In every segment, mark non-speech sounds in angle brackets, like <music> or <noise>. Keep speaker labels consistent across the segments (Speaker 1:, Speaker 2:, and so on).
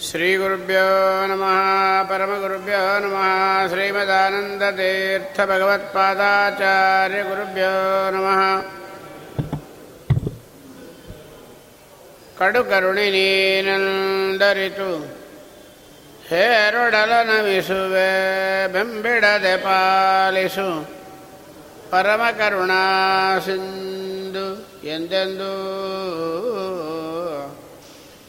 Speaker 1: श्रीगुरुभ्यो नमः परमगुरुभ्यो नमः श्रीमदानन्दतीर्थभगवत्पादाचार्यगुरुभ्यो नमः ಕಡುಕರುಣಿನೀನಂದರಿತು ಹೇರೊಡಲನಮಿಸುವೆ ಬೆಂಬಿಡದೆ ಪಾಲಿಸು ಪರಮ ಕರುಣಾ ಸಿಂಧು ಎಂದೆಂದೂ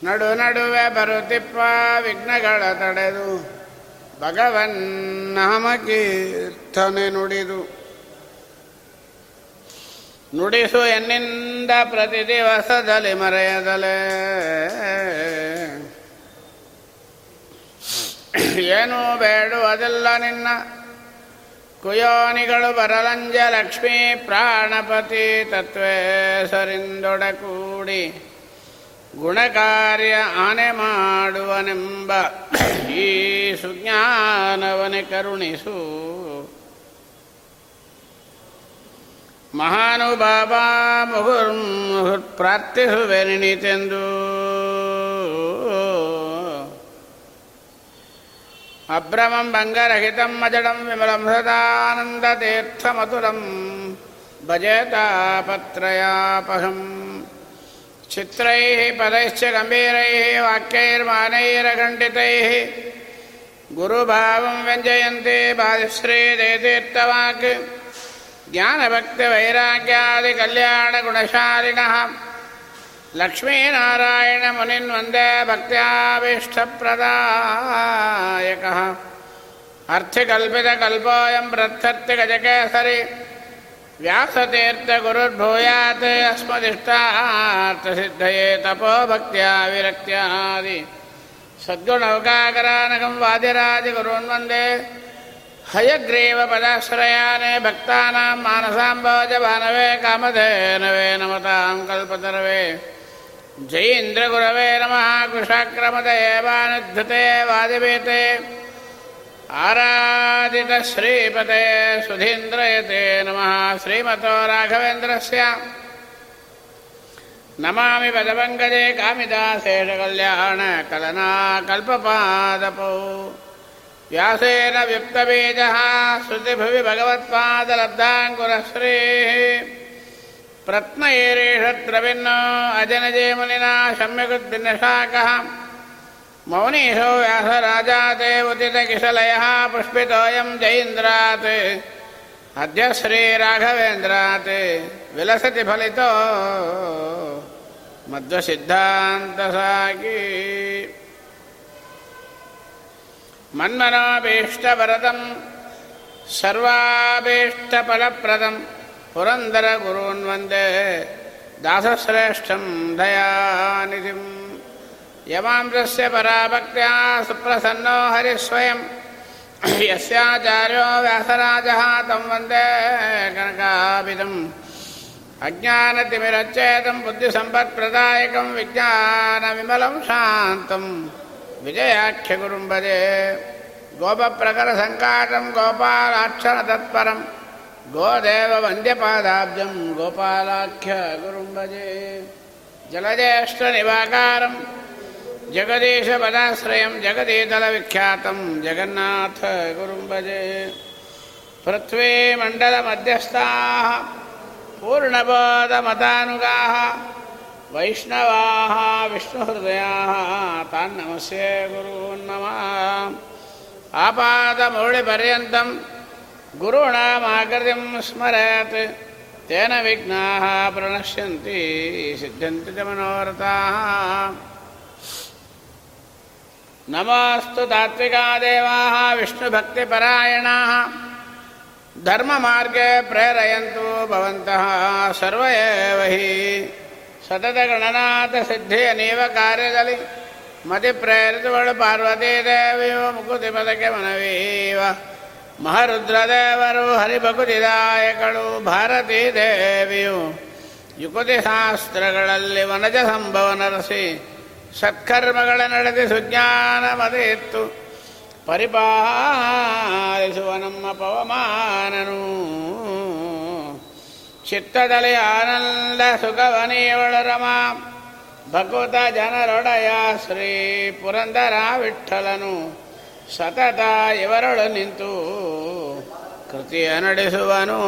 Speaker 1: ನಡು ನಡುವೆ ಬರುತ್ತಿಪ್ಪ ವಿಘ್ನಗಳ ತಡೆದು ಭಗವನ್ ನಾಮ ಕೀರ್ತನೆ ನುಡಿದು. ನುಡಿಸು ಎನ್ನಿಂದ ಪ್ರತಿ ದಿವಸದಲ್ಲಿ ಮರೆಯದಲೆ. ಏನೂ ಬೇಡು, ಅದೆಲ್ಲ ನಿನ್ನ ಕುಯೋನಿಗಳು ಬರಲಂಜ ಲಕ್ಷ್ಮೀ ಪ್ರಾಣಪತಿ ತತ್ವೇ ಸರಿಂದೊಡಕೂಡಿ ಗುಣಕಾರ್ಯ ಆನೆ ಮಾಡುವನೆಂಬ ಈ ಸುಜ್ಞಾನವನೆ ಕರುಣಿಸು. ಮಹಾನುಭಾವ ಮುಹುರ್ ಪ್ರಾರ್ಥಿಸುವೆ ನಿಣಿತೆಂದು अभ्रमं भङ्गरहितं मजडं विमलं सदानन्दतीर्थमथुरं भजतापत्रयापहम्। चित्रैः पदैश्च गम्भीरैः वाक्यैर्मानैरखण्डितैः गुरुभावं व्यञ्जयन्ति पादिश्रीदेतीर्थवाक् ज्ञानभक्तिवैराग्यादिकल्याणगुणशालिनः लक्ष्मीनारायणमुनिन् वन्दे भक्त्याभीष्टप्रदायकः अर्थिकल्पितकल्पोऽयं प्रत्यर्थिगजकेसरि व्यासतीर्थगुरुर्भूयात् अस्मदिष्टार्थसिद्धये तपो भक्त्या विरक्त्यादि सद्गुणौकाकरानकं वादिरादिगुरून् वन्दे हयग्रीवपदाश्रयाने भक्तानां मानसाम्बोजभानवे कामधेनवे नमतां कल्पतरवे जयीन्द्रगुरवे नमः कुशाक्रमदये वानुद्धते वादिवेते आराधितश्रीपते सुधीन्द्रयते नमः श्रीमतो राघवेन्द्रस्य नमामि पदपङ्कजे कामिदाशेषकल्याणकलनाकल्पपादपौ व्यासेन व्युक्तबीजः श्रुतिभुवि भगवत्पादलब्धाङ्कुरश्रीः। प्रत्नयेरेषत्रविन्नो अजनजयमुनिना शम्यकृद्भिन्नशाकः मौनीशो व्यासराजाते उदितकिशलयः पुष्पितोऽयं जयीन्द्रात्। अद्य श्रीराघवेन्द्रात् विलसति फलितो मध्वसिद्धान्तसाकी मन्मनाभीष्टवरदं सर्वाभीष्टफलप्रदं पुरन्दरगुरून् वन्दे दासश्रेष्ठं दयानिधिम्। यमांसस्य पराभक्त्या सुप्रसन्नो हरिस्वयं यस्याचार्यो व्यासराजः तं वन्दे कनकाभिदम् अज्ञानतिमिरच्चेदं बुद्धिसम्पत्प्रदायकं विज्ञानविमलं शान्तं विजयाख्यगुरुं भजे गोपप्रकरसङ्काटं गोपालाक्षरतत्परं गोदेववन्द्यपादाब्जं गोपालाख्यगुरुं भजे जलज्येष्ठनिवाकारं जगदीशपदाश्रयं जगदीतलविख्यातं जगन्नाथगुरुं भजे पृथ्वीमण्डलमध्यस्थाः पूर्णबोधमतानुगाः वैष्णवाः विष्णुहृदयाः तान्नमस्ये गुरून्नमः आपादमौलिपर्यन्तं गुरूणामाकृतिं स्मरेत् तेन विघ्नाः प्रणश्यन्ति सिद्ध्यन्ति च मनोरथाः नमोऽस्तु तात्विका देवाः विष्णुभक्तिपरायणाः धर्ममार्गे प्रेरयन्तु भवन्तः सर्व एव हि ಸತತಗಣನಾಥಸಿದ್ಧಿಯ ಕಾರ್ಯದಲ್ಲಿ ಮತಿ ಪ್ರೇರಿತಗಳು ಮುಕುತಿ ಪದಕ್ಕೆ ಮನವೀವ. ಮಹರುದ್ರದೇವರು ಹರಿಭಕುತಿದಾಯಕಳು ಭಾರತೀ ದೇವಿಯು ಯುಕುತಿ ಶಾಸ್ತ್ರಗಳಲ್ಲಿ ವನಜ ಸಂಭವ ನರಸಿ, ಸತ್ಕರ್ಮಗಳ ನಡೆದಿ ಸುಜ್ಞಾನ ಮದೆಯಿತ್ತು. ಪರಿಪಾಲಿಸುವ ನಮ್ಮ ಪವಮಾನನು. ಚಿತ್ತದಲ್ಲಿ ಆನಂದ ಸುಖವನಿಯವಳು ರಮ ಭಗವತ ಜನರೊಡೆಯ ಶ್ರೀ ಪುರಂದರ ವಿಠಲನು ಸತತ ಇವರೊಳು ನಿಂತು ಕೃತಿಯ ನಡೆಸುವನು.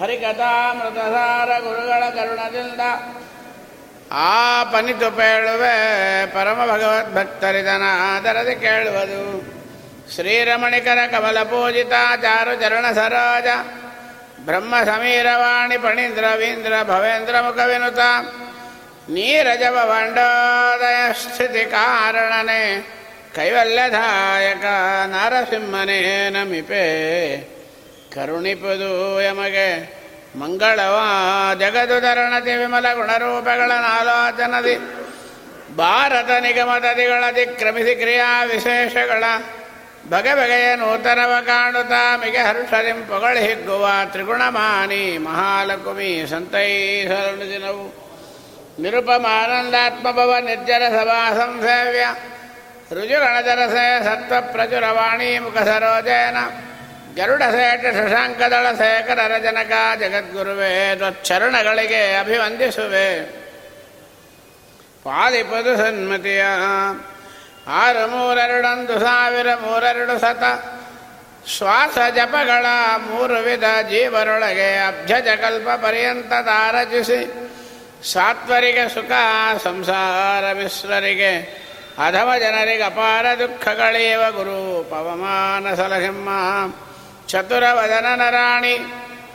Speaker 1: ಹರಿಕಥಾಮೃತಸಾರ ಗುರುಗಳ ಕರುಣದಿಂದ ಆ ಪನಿತು ಪೇಳುವೆ ಪರಮ ಭಗವದ್ಭಕ್ತರಿದನ ಆದರದೆ ಕೇಳುವುದು. ಶ್ರೀರಮಣಿಕರ ಕಮಲ ಪೂಜಿತ ಚಾರು ಚರಣ ಸರೋಜ ಬ್ರಹ್ಮ ಸಮೀರವಾಣಿ ಪಣೀಂದ್ರವೀಂದ್ರ ಭವೇಂದ್ರ ಮುಖವಿನುತ. ನೀರಜವ ಭಂಡೋದಯ ಸ್ಥಿತಿ ಕಾರಣನೆ. ಕೈವಲ್ಯದಾಯಕ ನರಸಿಂಹನೇ ನಮಿಪೆ. ಕರುಣಿಪದು ಯಮಗೆ ಮಂಗಳವ ಜಗದು ಧರಣತಿ ವಿಮಲ ಗುಣರೂಪಗಳ ನಾಲೋಚನದಿ. ಭಾರತ ನಿಗಮದದಿಗಳ ಕ್ರಮಿಸಿ ಕ್ರಿಯಾ ವಿಶೇಷಗಳ ಬಗೆ ಬಗೆಯ ನೂತನವ ಕಾಣುತ್ತ ಮಿಗೆ ಹರ್ಷರಿಂ ಪೊಗಳಿ ಹಿಗ್ಗುವ ತ್ರಿಗುಣಮಾನಿ ಸಂತೈ ಸಂತೈಸರಳು ದಿನವು. ನಿರುಪಮಾನಂದಾತ್ಮಭವ ನಿರ್ಜರ ಸಭಾ ಸಂಸೇವ್ಯ. ರುಜುಗಣಜರಸೆ ಸತ್ವ ಪ್ರಚುರವಾಣಿ ಮುಖ ಸರೋಜೇನ. ಗರುಡಸೇಟ ಶಶಾಂಕದಳ ಶೇಖರ ರಜನಕ ಜಗದ್ಗುರುವೇ ತ್ವಚ್ಚರಣಗಳಿಗೆ ಅಭಿವಂದಿಸುವೆ. ಪಾದಿಪದು ಸನ್ಮತಿಯ ಆರು ಮೂರೆರಡೊಂದು ಸಾವಿರ ಮೂರೆರಡು ಸತ. ಶ್ವಾಸ ಜಪಗಳ ಮೂರು ವಿಧ ಜೀವರೊಳಗೆ ಅಭ್ಯಜ ಕಲ್ಪ ಪರ್ಯಂತ ತಾರಚಿಸಿ ಸಾತ್ವರಿಗೆ ಸುಖ, ಸಂಸಾರ ಮಿಶ್ರರಿಗೆ. ಅಧವ ಜನರಿಗೆ ಅಪಾರ ದುಃಖಗಳೇವ ಗುರು ಪವಮಾನ ಸಲಹಿಮ್ಮ ಚತುರವದನ ನರಾಣಿ,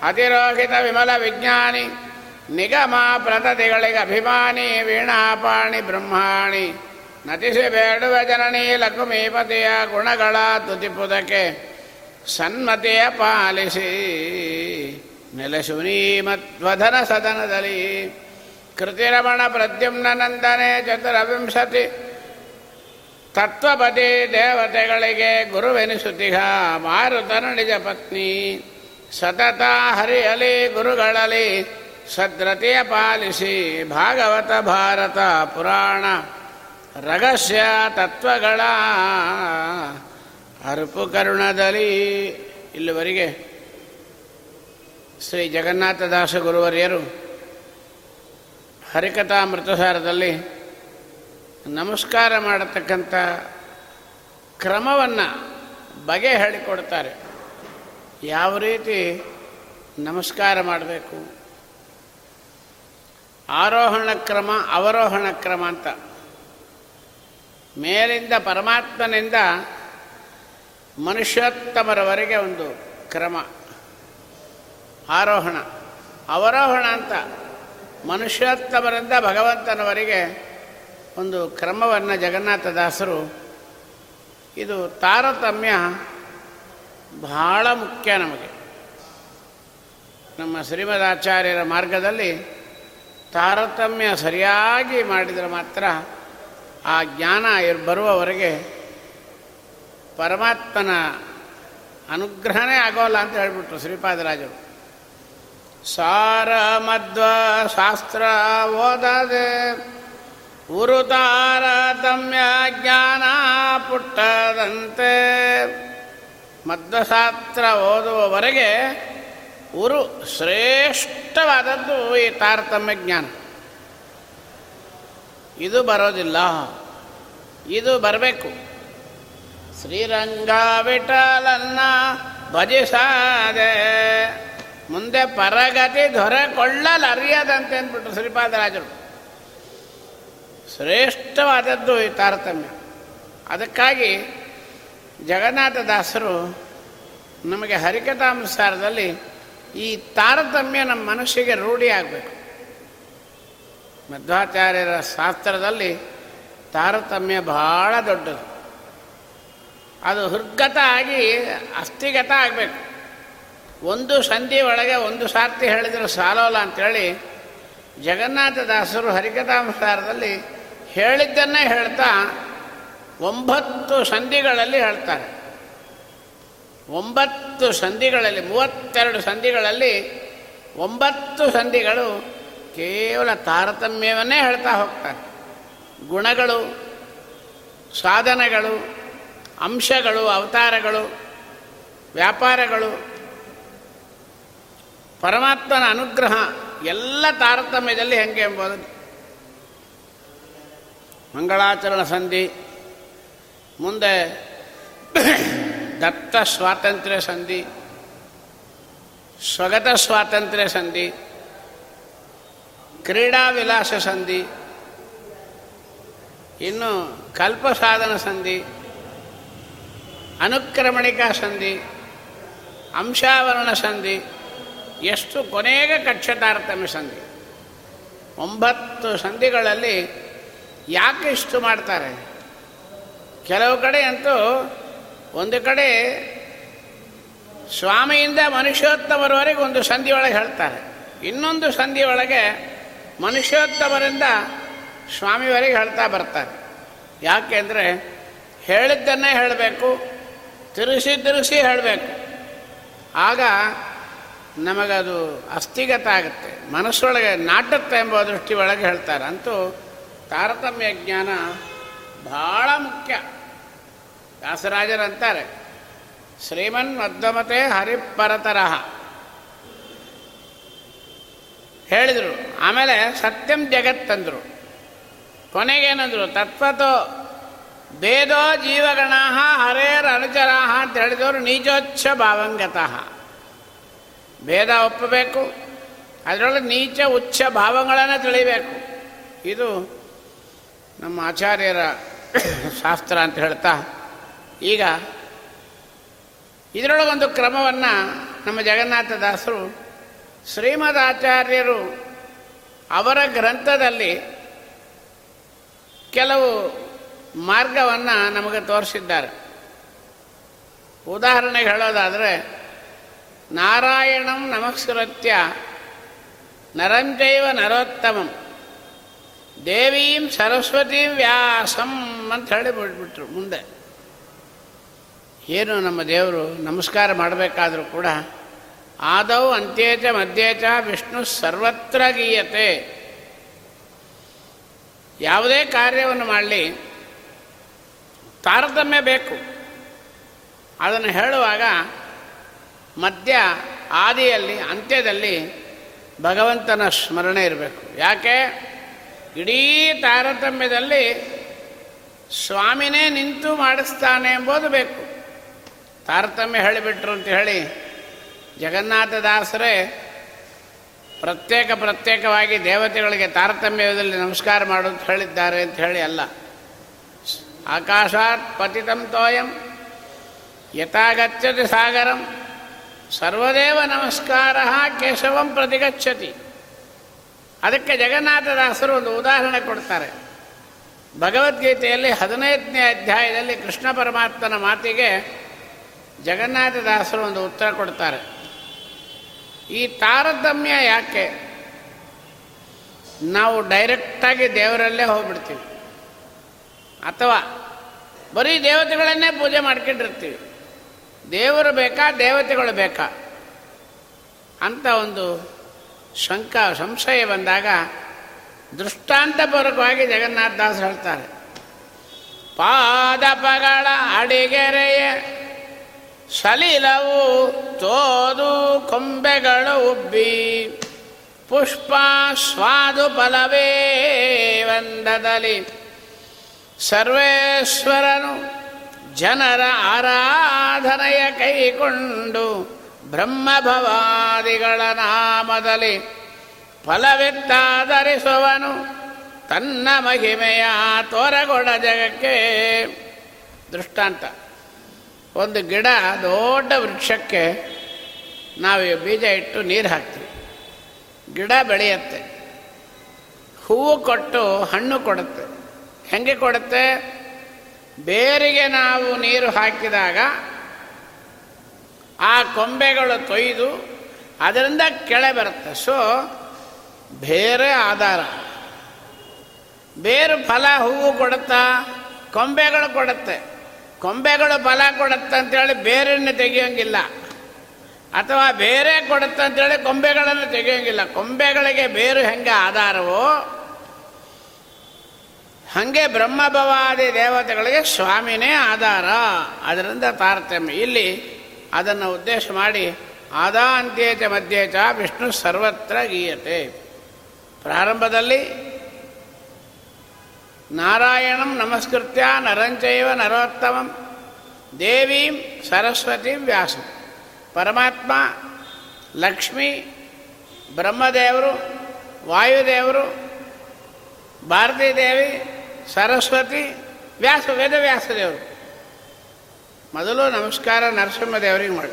Speaker 1: ಅತಿರೋಹಿತ ವಿಮಲ ವಿಜ್ಞಾನಿ, ನಿಗಮ ಪ್ರತತಿಗಳಿಗೆ ಅಭಿಮಾನಿ, ವೀಣಾಪಾಣಿ ಬ್ರಹ್ಮಾಣಿ. ನತಿಸಿ ಬೇಡುವ ಜನನಿ ಲಕ್ಷ್ಮೀಪತಿಯ ಗುಣಗಳ ತುತಿಪುದಕ್ಕೆ ಸನ್ಮತಿಯ ಪಾಲಿಸಿ. ನೆಲೆಸುನಿ ಮಧ್ವಧನ ಸದನದಲ್ಲಿ ಕೃತಿರಮಣ ಪ್ರದ್ಯುಮ್ನ ನಂದನೆ ಚತುರವಿಂಶತಿ. ತತ್ವಪತಿ ದೇವತೆಗಳಿಗೆ ಗುರುವೆನಿಸುತ್ತಿಹ ಮಾರುತನ ನಿಜ ಪತ್ನಿ. ಸತತ ಹರಿಯಲಿ ಗುರುಗಳಲ್ಲಿ ಸದ್ರತೆಯ ಪಾಲಿಸಿ ಭಾಗವತ ಭಾರತ ಪುರಾಣ. ರಹಸ್ಯ ತತ್ವಗಳ ಅರುಪು ಕರುಣದಲ್ಲಿ. ಇಲ್ಲಿವರೆಗೆ ಶ್ರೀ ಜಗನ್ನಾಥದಾಸ ಹರಿಕಥಾ ಮೃತಸಾರದಲ್ಲಿ ನಮಸ್ಕಾರ ಮಾಡತಕ್ಕಂಥ ಕ್ರಮವನ್ನು ಬಗೆ ಹೇಳಿಕೊಡ್ತಾರೆ ಯಾವ ರೀತಿ ನಮಸ್ಕಾರ ಮಾಡಬೇಕು? ಆರೋಹಣ ಕ್ರಮ, ಅವರೋಹಣ ಕ್ರಮ ಅಂತ. ಮೇಲಿಂದ ಪರಮಾತ್ಮನಿಂದ ಮನುಷ್ಯೋತ್ತಮರವರೆಗೆ ಒಂದು ಕ್ರಮ. ಆರೋಹಣ. ಅವರೋಹಣ ಅಂತ. ಮನುಷ್ಯೋತ್ತಮರಿಂದ ಭಗವಂತನವರೆಗೆ ಒಂದು ಕ್ರಮವನ್ನು ಜಗನ್ನಾಥದಾಸರು ಇದು ತಾರತಮ್ಯ ಬಹಳ ಮುಖ್ಯ ನಮಗೆ. ನಮ್ಮ ಶ್ರೀಮದಾಚಾರ್ಯರ ಮಾರ್ಗದಲ್ಲಿ ತಾರತಮ್ಯ ಸರಿಯಾಗಿ ಮಾಡಿದರೆ ಮಾತ್ರ ಆ ಜ್ಞಾನ ಬರುವವರೆಗೆ ಪರಮಾತ್ಮನ ಅನುಗ್ರಹನೇ ಆಗೋಲ್ಲ ಅಂತ ಹೇಳ್ಬಿಟ್ರು ಶ್ರೀಪಾದರಾಜರು ಸಾರ ಮಧ್ವ ಶಾಸ್ತ್ರ ಓದದೆ ತಾರತಮ್ಯ ಜ್ಞಾನ ಪುಟ್ಟದಂತೆ. ಮಧ್ವಶಾಸ್ತ್ರ ಓದುವವರೆಗೆ ಉರು ಶ್ರೇಷ್ಠವಾದದ್ದು ಈ ತಾರತಮ್ಯ ಜ್ಞಾನ. ಇದು ಬರೋದಿಲ್ಲ. ಇದು ಬರಬೇಕು. ಶ್ರೀರಂಗ ವಿಠಲನ್ನ ಭಜಿಸಾದೆ. ಮುಂದೆ ಪರಗತಿ ದೊರೆಕೊಳ್ಳಲರಿಯದಂತೆ ಅಂದ್ಬಿಟ್ರು ಶ್ರೀಪಾದರಾಜರು. ಶ್ರೇಷ್ಠವಾದದ್ದು ಈ ತಾರತಮ್ಯ. ಅದಕ್ಕಾಗಿ ಜಗನ್ನಾಥದಾಸರು ನಮಗೆ ಹರಿಕಥಾಂಸಾರದಲ್ಲಿ ಈ ತಾರತಮ್ಯ ನಮ್ಮ ಮನಸ್ಸಿಗೆ ರೂಢಿ ಆಗಬೇಕು ಮಧ್ವಾಚಾರ್ಯರ ಶಾಸ್ತ್ರದಲ್ಲಿ ತಾರತಮ್ಯ ಬಹಳ ದೊಡ್ಡದು. ಅದು ಹೃದ್ಗತ ಆಗಿ ಅಸ್ಥಿಗತ ಆಗಬೇಕು. ಒಂದು ಸಂಧಿ ಒಳಗೆ ಒಂದು ಸಾರ್ತಿ ಹೇಳಿದರೆ ಸಾಲೋಲ್ಲ ಅಂಥೇಳಿ ಜಗನ್ನಾಥದಾಸರು ಹರಿಕಥಾಂಸಾರದಲ್ಲಿ ಹೇಳಿದ್ದನ್ನೇ ಹೇಳ್ತಾ ಒಂಬತ್ತು ಸಂಧಿಗಳಲ್ಲಿ ಹೇಳ್ತಾರೆ. ಒಂಬತ್ತು ಸಂಧಿಗಳಲ್ಲಿ, ಮೂವತ್ತೆರಡು ಸಂಧಿಗಳಲ್ಲಿ ಒಂಬತ್ತು ಸಂಧಿಗಳು ಕೇವಲ ತಾರತಮ್ಯವನ್ನೇ ಹೇಳ್ತಾ ಹೋಗ್ತಾರೆ. ಗುಣಗಳು, ಸಾಧನಗಳು, ಅಂಶಗಳು, ಅವತಾರಗಳು, ವ್ಯಾಪಾರಗಳು, ಪರಮಾತ್ಮನ ಅನುಗ್ರಹ, ಎಲ್ಲ ತಾರತಮ್ಯದಲ್ಲಿ ಹೆಂಗೆ ಎಂಬುದು. ಮಂಗಳಾಚರಣ ಸಂಧಿ, ಮುಂದೆ ದತ್ತ ಸ್ವಾತಂತ್ರ್ಯ ಸಂಧಿ, ಸ್ವಗತ ಸ್ವಾತಂತ್ರ್ಯ ಸಂಧಿ ಕ್ರೀಡಾ ವಿಲಾಸ ಸಂಧಿ ಇನ್ನು ಕಲ್ಪ ಸಾಧನ ಸಂಧಿ, ಅನುಕ್ರಮಣಿಕಾ ಸಂಧಿ, ಅಂಶಾವರಣ ಸಂಧಿ, ಎಷ್ಟು ಕೊನೆಗೆ ಕಕ್ಷ ತಾರತಮ್ಯ ಸಂಧಿ. ಒಂಬತ್ತು ಸಂಧಿಗಳಲ್ಲಿ ಯಾಕೆ ಇಷ್ಟು ಮಾಡ್ತಾರೆ? ಕೆಲವು ಕಡೆ ಅಂತೂ ಒಂದು ಕಡೆ ಸ್ವಾಮಿಯಿಂದ ಮನುಷ್ಯೋತ್ತಮರವರೆಗೆ ಒಂದು ಸಂಧಿ ಒಳಗೆ ಹೇಳ್ತಾರೆ. ಇನ್ನೊಂದು ಸಂಧಿ ಒಳಗೆ ಮನುಷ್ಯೋತ್ತಮರಿಂದ ಸ್ವಾಮಿವರಿಗೆ ಹೇಳ್ತಾ ಬರ್ತಾರೆ. ಯಾಕೆಂದರೆ ಹೇಳಿದ್ದನ್ನೇ ಹೇಳಬೇಕು, ತಿರುಗಿಸಿ ತಿರುಗಿಸಿ ಹೇಳಬೇಕು. ಆಗ ನಮಗದು ಅಸ್ಥಿಗತ ಆಗುತ್ತೆ. ಮನಸ್ಸೊಳಗೆ ನಾಟುತ್ತೆ ಎಂಬ ದೃಷ್ಟಿ ಒಳಗೆ ಹೇಳ್ತಾರೆ. ಅಂತೂ ತಾರತಮ್ಯ ಜ್ಞಾನ ಭಾಳ ಮುಖ್ಯ. ದಾಸರಾಜರಂತಾರೆ ಶ್ರೀಮನ್ ಮಧ್ಯಮತೆ ಹರಿಪರತರಹ. ಹೇಳಿದರು. ಆಮೇಲೆ ಸತ್ಯಂ ಜಗತ್ತಂದರು ಕೊನೆಗೇನಂದರು? ತತ್ವತೋ ಭೇದೋ ಜೀವಗಣ ಹರೇರ ಅನುಚರಾಹ ಅಂತ ಹೇಳಿದವರು ನೀಚೋಚ್ಛ ಭಾವಂಗತಃ. ಭೇದ ಒಪ್ಪಬೇಕು, ಅದರೊಳಗೆ ನೀಚ ಉಚ್ಚ ಭಾವಗಳನ್ನು ತಿಳಿಬೇಕು. ಇದು ನಮ್ಮ ಆಚಾರ್ಯರ ಶಾಸ್ತ್ರ ಅಂತ ಹೇಳ್ತಾ, ಈಗ ಇದರೊಳಗೊಂದು ಕ್ರಮವನ್ನು ನಮ್ಮ ಜಗನ್ನಾಥದಾಸರು ಶ್ರೀಮದ್ ಆಚಾರ್ಯರು ಅವರ ಗ್ರಂಥದಲ್ಲಿ ಕೆಲವು ಮಾರ್ಗವನ್ನು ನಮಗೆ ತೋರಿಸಿದ್ದಾರೆ. ಉದಾಹರಣೆಗೆ ಹೇಳೋದಾದರೆ, ನಾರಾಯಣಂ ನಮಸ್ಕೃತ್ಯ ನರಂಜೈವ ನರೋತ್ತಮಂ, ದೇವೀಂ ಸರಸ್ವತಿ ವ್ಯಾಸಂ ಅಂತ ಹೇಳಿ ಬಿಟ್ಬಿಟ್ರು ಮುಂದೆ. ಏನು ನಮ್ಮ ದೇವರು ನಮಸ್ಕಾರ ಮಾಡಬೇಕಾದ್ರೂ ಕೂಡ ಆದೌ ಅಂತ್ಯೇಚ ಮಧ್ಯೇಚ ವಿಷ್ಣು ಸರ್ವತ್ರ ಗೀಯತೆ. ಯಾವುದೇ ಕಾರ್ಯವನ್ನು ಮಾಡಲಿ, ತಾರತಮ್ಯ ಬೇಕು. ಅದನ್ನು ಹೇಳುವಾಗ ಮಧ್ಯ ಆದಿಯಲ್ಲಿ, ಅಂತ್ಯದಲ್ಲಿ ಭಗವಂತನ ಸ್ಮರಣೆ ಇರಬೇಕು. ಯಾಕೆ? ಇಡೀ ತಾರತಮ್ಯದಲ್ಲಿ ಸ್ವಾಮಿನೇ ನಿಂತು ಮಾಡಿಸ್ತಾನೆ ಎಂಬುದು ಬೇಕು. ತಾರತಮ್ಯ ಹೇಳಿಬಿಟ್ರು ಅಂತ ಹೇಳಿ ಜಗನ್ನಾಥದಾಸರೇ ಪ್ರತ್ಯೇಕ ಪ್ರತ್ಯೇಕವಾಗಿ ದೇವತೆಗಳಿಗೆ ತಾರತಮ್ಯದಲ್ಲಿ ನಮಸ್ಕಾರ ಮಾಡು ಅಂತ ಹೇಳಿದ್ದಾರೆ ಅಂತ ಹೇಳಿ ಅಲ್ಲ. ಆಕಾಶಾತ್ ಪತಿತಂ ತೋಯಂ ಯಥಾಗಚ್ಚತಿ ಸಾಗರಂ, ಸರ್ವದೇವ ನಮಸ್ಕಾರ ಕೇಶವಂ ಪ್ರತಿಗಚ್ಚತಿ ಅದಕ್ಕೆ ಜಗನ್ನಾಥದಾಸರು ಒಂದು ಉದಾಹರಣೆ ಕೊಡ್ತಾರೆ. ಭಗವದ್ಗೀತೆಯಲ್ಲಿ ಹದಿನೈದನೇ ಅಧ್ಯಾಯದಲ್ಲಿ ಕೃಷ್ಣ ಪರಮಾತ್ಮನ ಮಾತಿಗೆ ಜಗನ್ನಾಥದಾಸರು ಒಂದು ಉತ್ತರ ಕೊಡ್ತಾರೆ. ಈ ತಾರತಮ್ಯ ಯಾಕೆ? ನಾವು ಡೈರೆಕ್ಟಾಗಿ ದೇವರಲ್ಲೇ ಹೋಗ್ಬಿಡ್ತೀವಿ. ಅಥವಾ ಬರೀ ದೇವತೆಗಳನ್ನೇ ಪೂಜೆ ಮಾಡ್ಕೊಂಡಿರ್ತೀವಿ. ದೇವರು ಬೇಕಾ, ದೇವತೆಗಳು ಬೇಕಾ? ಅಂತ ಒಂದು ಶಂಕ, ಸಂಶಯ ಬಂದಾಗ ದೃಷ್ಟಾಂತಪೂರ್ವಕವಾಗಿ ಜಗನ್ನಾಥದಾಸ್ ಹೇಳ್ತಾರೆ. ಪಾದಪಗಳ ಅಡಿಗೆರೆಯ. ಸಲಿಲವು ತೋದು ಕೊಂಬೆಗಳು ಉಬ್ಬಿ ಪುಷ್ಪ ಸ್ವಾದು ಫಲವೇ ವಂದದಲ್ಲಿ. ಸರ್ವೇಶ್ವರನು ಜನರ ಆರಾಧನೆಯ ಕೈಕೊಂಡು ಬ್ರಹ್ಮಭವಾದಿಗಳ ನಾಮದಲ್ಲಿ ಫಲವಿತ್ತಾಧರಿಸುವನು. ತನ್ನ ಮಹಿಮೆಯ ತೋರಗೊಡ ಜಗಕ್ಕೆ ದೃಷ್ಟಾಂತ. ಒಂದು ಗಿಡ, ದೊಡ್ಡ ವೃಕ್ಷಕ್ಕೆ ನಾವು ಬೀಜ ಇಟ್ಟು ನೀರು ಹಾಕ್ತೀವಿ. ಗಿಡ ಬೆಳೆಯುತ್ತೆ. ಹೂವು ಕೊಟ್ಟು ಹಣ್ಣು ಕೊಡುತ್ತೆ. ಹೆಂಗೆ ಕೊಡುತ್ತೆ? ಬೇರಿಗೆ ನಾವು ನೀರು ಹಾಕಿದಾಗ ಆ ಕೊಂಬೆಗಳು ತೊಯ್ದು ಅದರಿಂದ ಕೆಳೆ ಬರುತ್ತೆ. ಸೊ ಬೇರೆ ಆಧಾರ. ಬೇರು ಫಲ ಹೂವು ಕೊಡುತ್ತಾ, ಕೊಂಬೆಗಳು ಕೊಡುತ್ತೆ. ಕೊಂಬೆಗಳು ಫಲ ಕೊಡುತ್ತೆ ಅಂತೇಳಿ ಬೇರನ್ನು ತೆಗೆಯೋಂಗಿಲ್ಲ. ಅಥವಾ ಬೇರೆ ಕೊಡುತ್ತೆ ಅಂತೇಳಿ ಕೊಂಬೆಗಳನ್ನು ತೆಗೆಯೋಂಗಿಲ್ಲ. ಕೊಂಬೆಗಳಿಗೆ ಬೇರು ಹೆಂಗೆ ಆಧಾರವೋ, ಹಾಗೆ ಬ್ರಹ್ಮಭವಾದಿ ದೇವತೆಗಳಿಗೆ ಸ್ವಾಮಿನೇ ಆಧಾರ. ಅದರಿಂದ ತಾರತಮ್ಯ. ಇಲ್ಲಿ ಅದನ್ನು ಉದ್ದೇಶ ಮಾಡಿ ಆದಾ ಅಂತ್ಯೇತ ಮಧ್ಯೇತ ವಿಷ್ಣು ಸರ್ವತ್ರ ಗೀಯತೆ. ಪ್ರಾರಂಭದಲ್ಲಿ ನಾರಾಯಣಂ ನಮಸ್ಕೃತ್ಯ ನರಂಚೈವ ನರೋತ್ತಮಂ. ದೇವೀಂ ಸರಸ್ವತಿ ವ್ಯಾಸ. ಪರಮಾತ್ಮ, ಲಕ್ಷ್ಮಿ, ಬ್ರಹ್ಮದೇವರು, ವಾಯುದೇವರು ಭಾರತೀ ದೇವಿ ಸರಸ್ವತಿ, ವ್ಯಾಸ, ವೇದವ್ಯಾಸದೇವರು. ಮೊದಲು ನಮಸ್ಕಾರ ನರಸಿಂಹದೇವರಿಗೆ ಮಾಡಿ.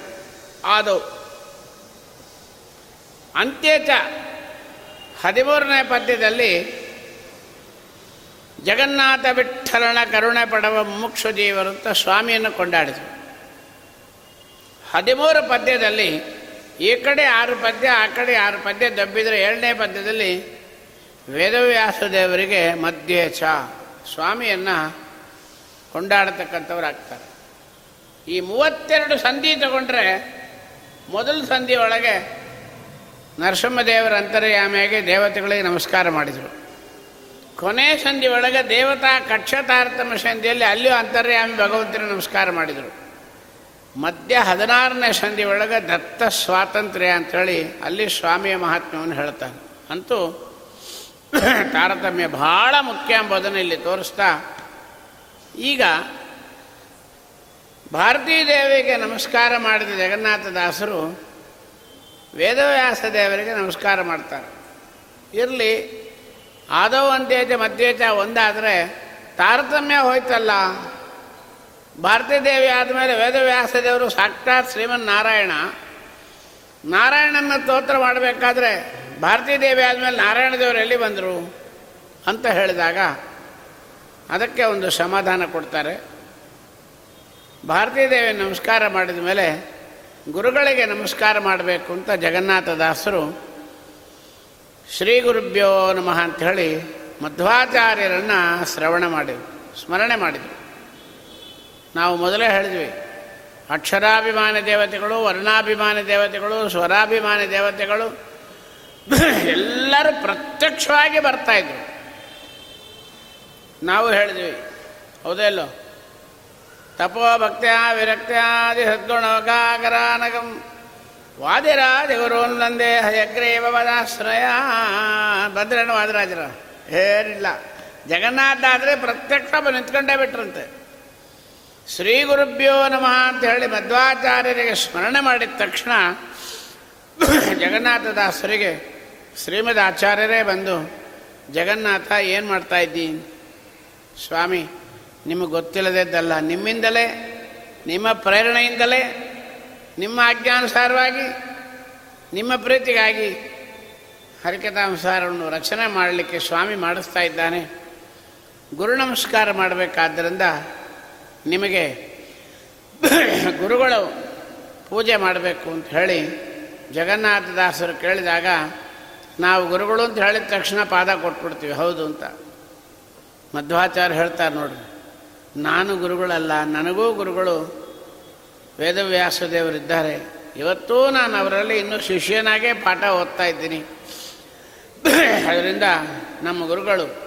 Speaker 1: ಆದವು. ಅಂತ್ಯಚ ಹದಿಮೂರನೇ ಪದ್ಯದಲ್ಲಿ ಜಗನ್ನಾಥ ವಿಠಲನ ಕರುಣೆ ಪಡವ ಮುಕ್ಷ ಜೀವರು ಅಂತ ಸ್ವಾಮಿಯನ್ನು ಕೊಂಡಾಡಿದರು. ಹದಿಮೂರು ಪದ್ಯದಲ್ಲಿ ಈ ಕಡೆ ಆರು ಪದ್ಯ, ಆ ಕಡೆ ಆರು ಪದ್ಯ ದಬ್ಬಿದರೆ ಏಳನೇ ಪದ್ಯದಲ್ಲಿ ವೇದವ್ಯಾಸ ದೇವರಿಗೆ ಮಧ್ಯೆ ಚ ಸ್ವಾಮಿಯನ್ನು ಕೊಂಡಾಡತಕ್ಕಂಥವ್ರು ಈ ಮೂವತ್ತೆರಡು ಸಂಧಿ ತಗೊಂಡ್ರೆ ಮೊದಲ ಸಂಧಿ ಒಳಗೆ ನರಸಿಂಹದೇವರ ಅಂತರ್ಯಾಮಿಯಾಗಿ ದೇವತೆಗಳಿಗೆ ನಮಸ್ಕಾರ ಮಾಡಿದರು. ಕೊನೆ ಸಂಧಿ ಒಳಗೆ ದೇವತಾ ಕಕ್ಷ ತಾರತಮ್ಯ ಸಂಧಿಯಲ್ಲಿ ಅಲ್ಲಿಯೂ ಅಂತರ್ಯಾಮಿ ಭಗವಂತನ ನಮಸ್ಕಾರ ಮಾಡಿದರು. ಮಧ್ಯ ಹದಿನಾರನೇ ಸಂಧಿ ಒಳಗೆ ದತ್ತ ಸ್ವಾತಂತ್ರ್ಯ ಅಂಥೇಳಿ ಅಲ್ಲಿ ಸ್ವಾಮಿಯ ಮಹಾತ್ಮ್ಯವನ್ನು ಹೇಳ್ತಾನೆ. ಅಂತೂ ತಾರತಮ್ಯ ಬಹಳ ಮುಖ್ಯ ಎಂಬುದನ್ನು ಇಲ್ಲಿ ತೋರಿಸ್ತಾ ಈಗ ಭಾರತೀ ದೇವಿಗೆ ನಮಸ್ಕಾರ ಮಾಡಿದ ಜಗನ್ನಾಥದಾಸರು ವೇದವ್ಯಾಸ ದೇವರಿಗೆ ನಮಸ್ಕಾರ ಮಾಡ್ತಾರೆ. ಇರಲಿ ಆದವು ಒಂದೇಜ ಮಧ್ಯೇಜ ಒಂದಾದರೆ ತಾರತಮ್ಯ ಹೋಯ್ತಲ್ಲ. ಭಾರತೀ ದೇವಿ ಆದಮೇಲೆ ವೇದವ್ಯಾಸ ದೇವರು ಸಾಕ್ಷಾತ್ ಶ್ರೀಮನ್ ನಾರಾಯಣ ನಾರಾಯಣನ ಸ್ತೋತ್ರ ಮಾಡಬೇಕಾದ್ರೆ ಭಾರತೀ ದೇವಿ ಆದಮೇಲೆ ನಾರಾಯಣ ದೇವರು ಎಲ್ಲಿ ಬಂದರು ಅಂತ ಹೇಳಿದಾಗ ಅದಕ್ಕೆ ಒಂದು ಸಮಾಧಾನ ಕೊಡ್ತಾರೆ. ಭಾರತೀ ದೇವಿ ನಮಸ್ಕಾರ ಮಾಡಿದ ಮೇಲೆ ಗುರುಗಳಿಗೆ ನಮಸ್ಕಾರ ಮಾಡಬೇಕು ಅಂತ ಜಗನ್ನಾಥದಾಸರು ಶ್ರೀ ಗುರುಭ್ಯೋ ನಮಃ ಅಂತ ಹೇಳಿ ಮಧ್ವಾಚಾರ್ಯರನ್ನು ಶ್ರವಣ ಮಾಡಿದ್ವಿ ಸ್ಮರಣೆ ಮಾಡಿದ್ವಿ ನಾವು ಮೊದಲೇ ಹೇಳಿದ್ವಿ, ಅಕ್ಷರಾಭಿಮಾನಿ ದೇವತೆಗಳು, ವರ್ಣಾಭಿಮಾನಿ ದೇವತೆಗಳು, ಸ್ವರಾಭಿಮಾನಿ ದೇವತೆಗಳು, ಎಲ್ಲರೂ ಪ್ರತ್ಯಕ್ಷವಾಗಿ ಬರ್ತಾಯಿದ್ರು ನಾವು ಹೇಳಿದ್ವಿ ಹೌದಲ್ಲೋ ತಪೋ ಭಕ್ತ್ಯಾ ವಿರಕ್ತ್ಯಾದಿ ಸದ್ಗುಣವಕಾಕರಾನಗಂ ವಾದಿರಾಜ ಗುರುನ್ನಂದೇ ಹಯಗ್ರೇವ ವದಾಶ್ರಯ. ಬಂದ್ರೇನು ವಾದಿರಾಜರ. ಏನಿಲ್ಲ. ಜಗನ್ನಾಥ ಆದರೆ ಪ್ರತ್ಯಕ್ಷ ನಿಂತ್ಕೊಂಡೇ ಬಿಟ್ರಂತೆ. ಶ್ರೀ ಗುರುಭ್ಯೋ ನಮಃ ಅಂತ ಹೇಳಿ ಮಧ್ವಾಚಾರ್ಯರಿಗೆ ಸ್ಮರಣೆ ಮಾಡಿದ ತಕ್ಷಣ ಜಗನ್ನಾಥದಾಸರಿಗೆ ಶ್ರೀಮದ್ ಆಚಾರ್ಯರೇ ಬಂದು, ಜಗನ್ನಾಥ, ಏನು ಮಾಡ್ತಾ ಇದ್ದೀನಿ ಸ್ವಾಮಿ, ನಿಮಗೆ ಗೊತ್ತಿಲ್ಲದೆದ್ದಲ್ಲ. ನಿಮ್ಮಿಂದಲೇ, ನಿಮ್ಮ ಪ್ರೇರಣೆಯಿಂದಲೇ ನಿಮ್ಮ ಆಜ್ಞಾನುಸಾರವಾಗಿ, ನಿಮ್ಮ ಪ್ರೀತಿಗಾಗಿ ಹರಿಕಥಾನುಸಾರವನ್ನು ರಚನೆ ಮಾಡಲಿಕ್ಕೆ ಸ್ವಾಮಿ ಮಾಡಿಸ್ತಾ ಇದ್ದಾನೆ. ಗುರು ನಮಸ್ಕಾರ ಮಾಡಬೇಕಾದ್ದರಿಂದ ನಿಮಗೆ ಗುರುಗಳು ಪೂಜೆ ಮಾಡಬೇಕು ಅಂತ ಹೇಳಿ ಜಗನ್ನಾಥದಾಸರು ಕೇಳಿದಾಗ, ನಾವು ಗುರುಗಳು ಅಂತ ಹೇಳಿದ ತಕ್ಷಣ ಪಾದ ಕೊಟ್ಬಿಡ್ತೀವಿ, ಹೌದು ಅಂತ. ಮಧ್ವಾಚಾರ್ಯ ಹೇಳ್ತಾರೆ ನೋಡ್ರಿ, ನಾನು ಗುರುಗಳಲ್ಲ, ನನಗೂ ಗುರುಗಳು ವೇದವ್ಯಾಸ ದೇವರಿದ್ದಾರೆ ಇವತ್ತೂ ನಾನು ಅವರಲ್ಲಿ ಇನ್ನೂ ಶಿಷ್ಯನಾಗೇ ಪಾಠ ಓದ್ತಾ ಇದ್ದೀನಿ. ಅದರಿಂದ ನಮ್ಮ ಗುರುಗಳು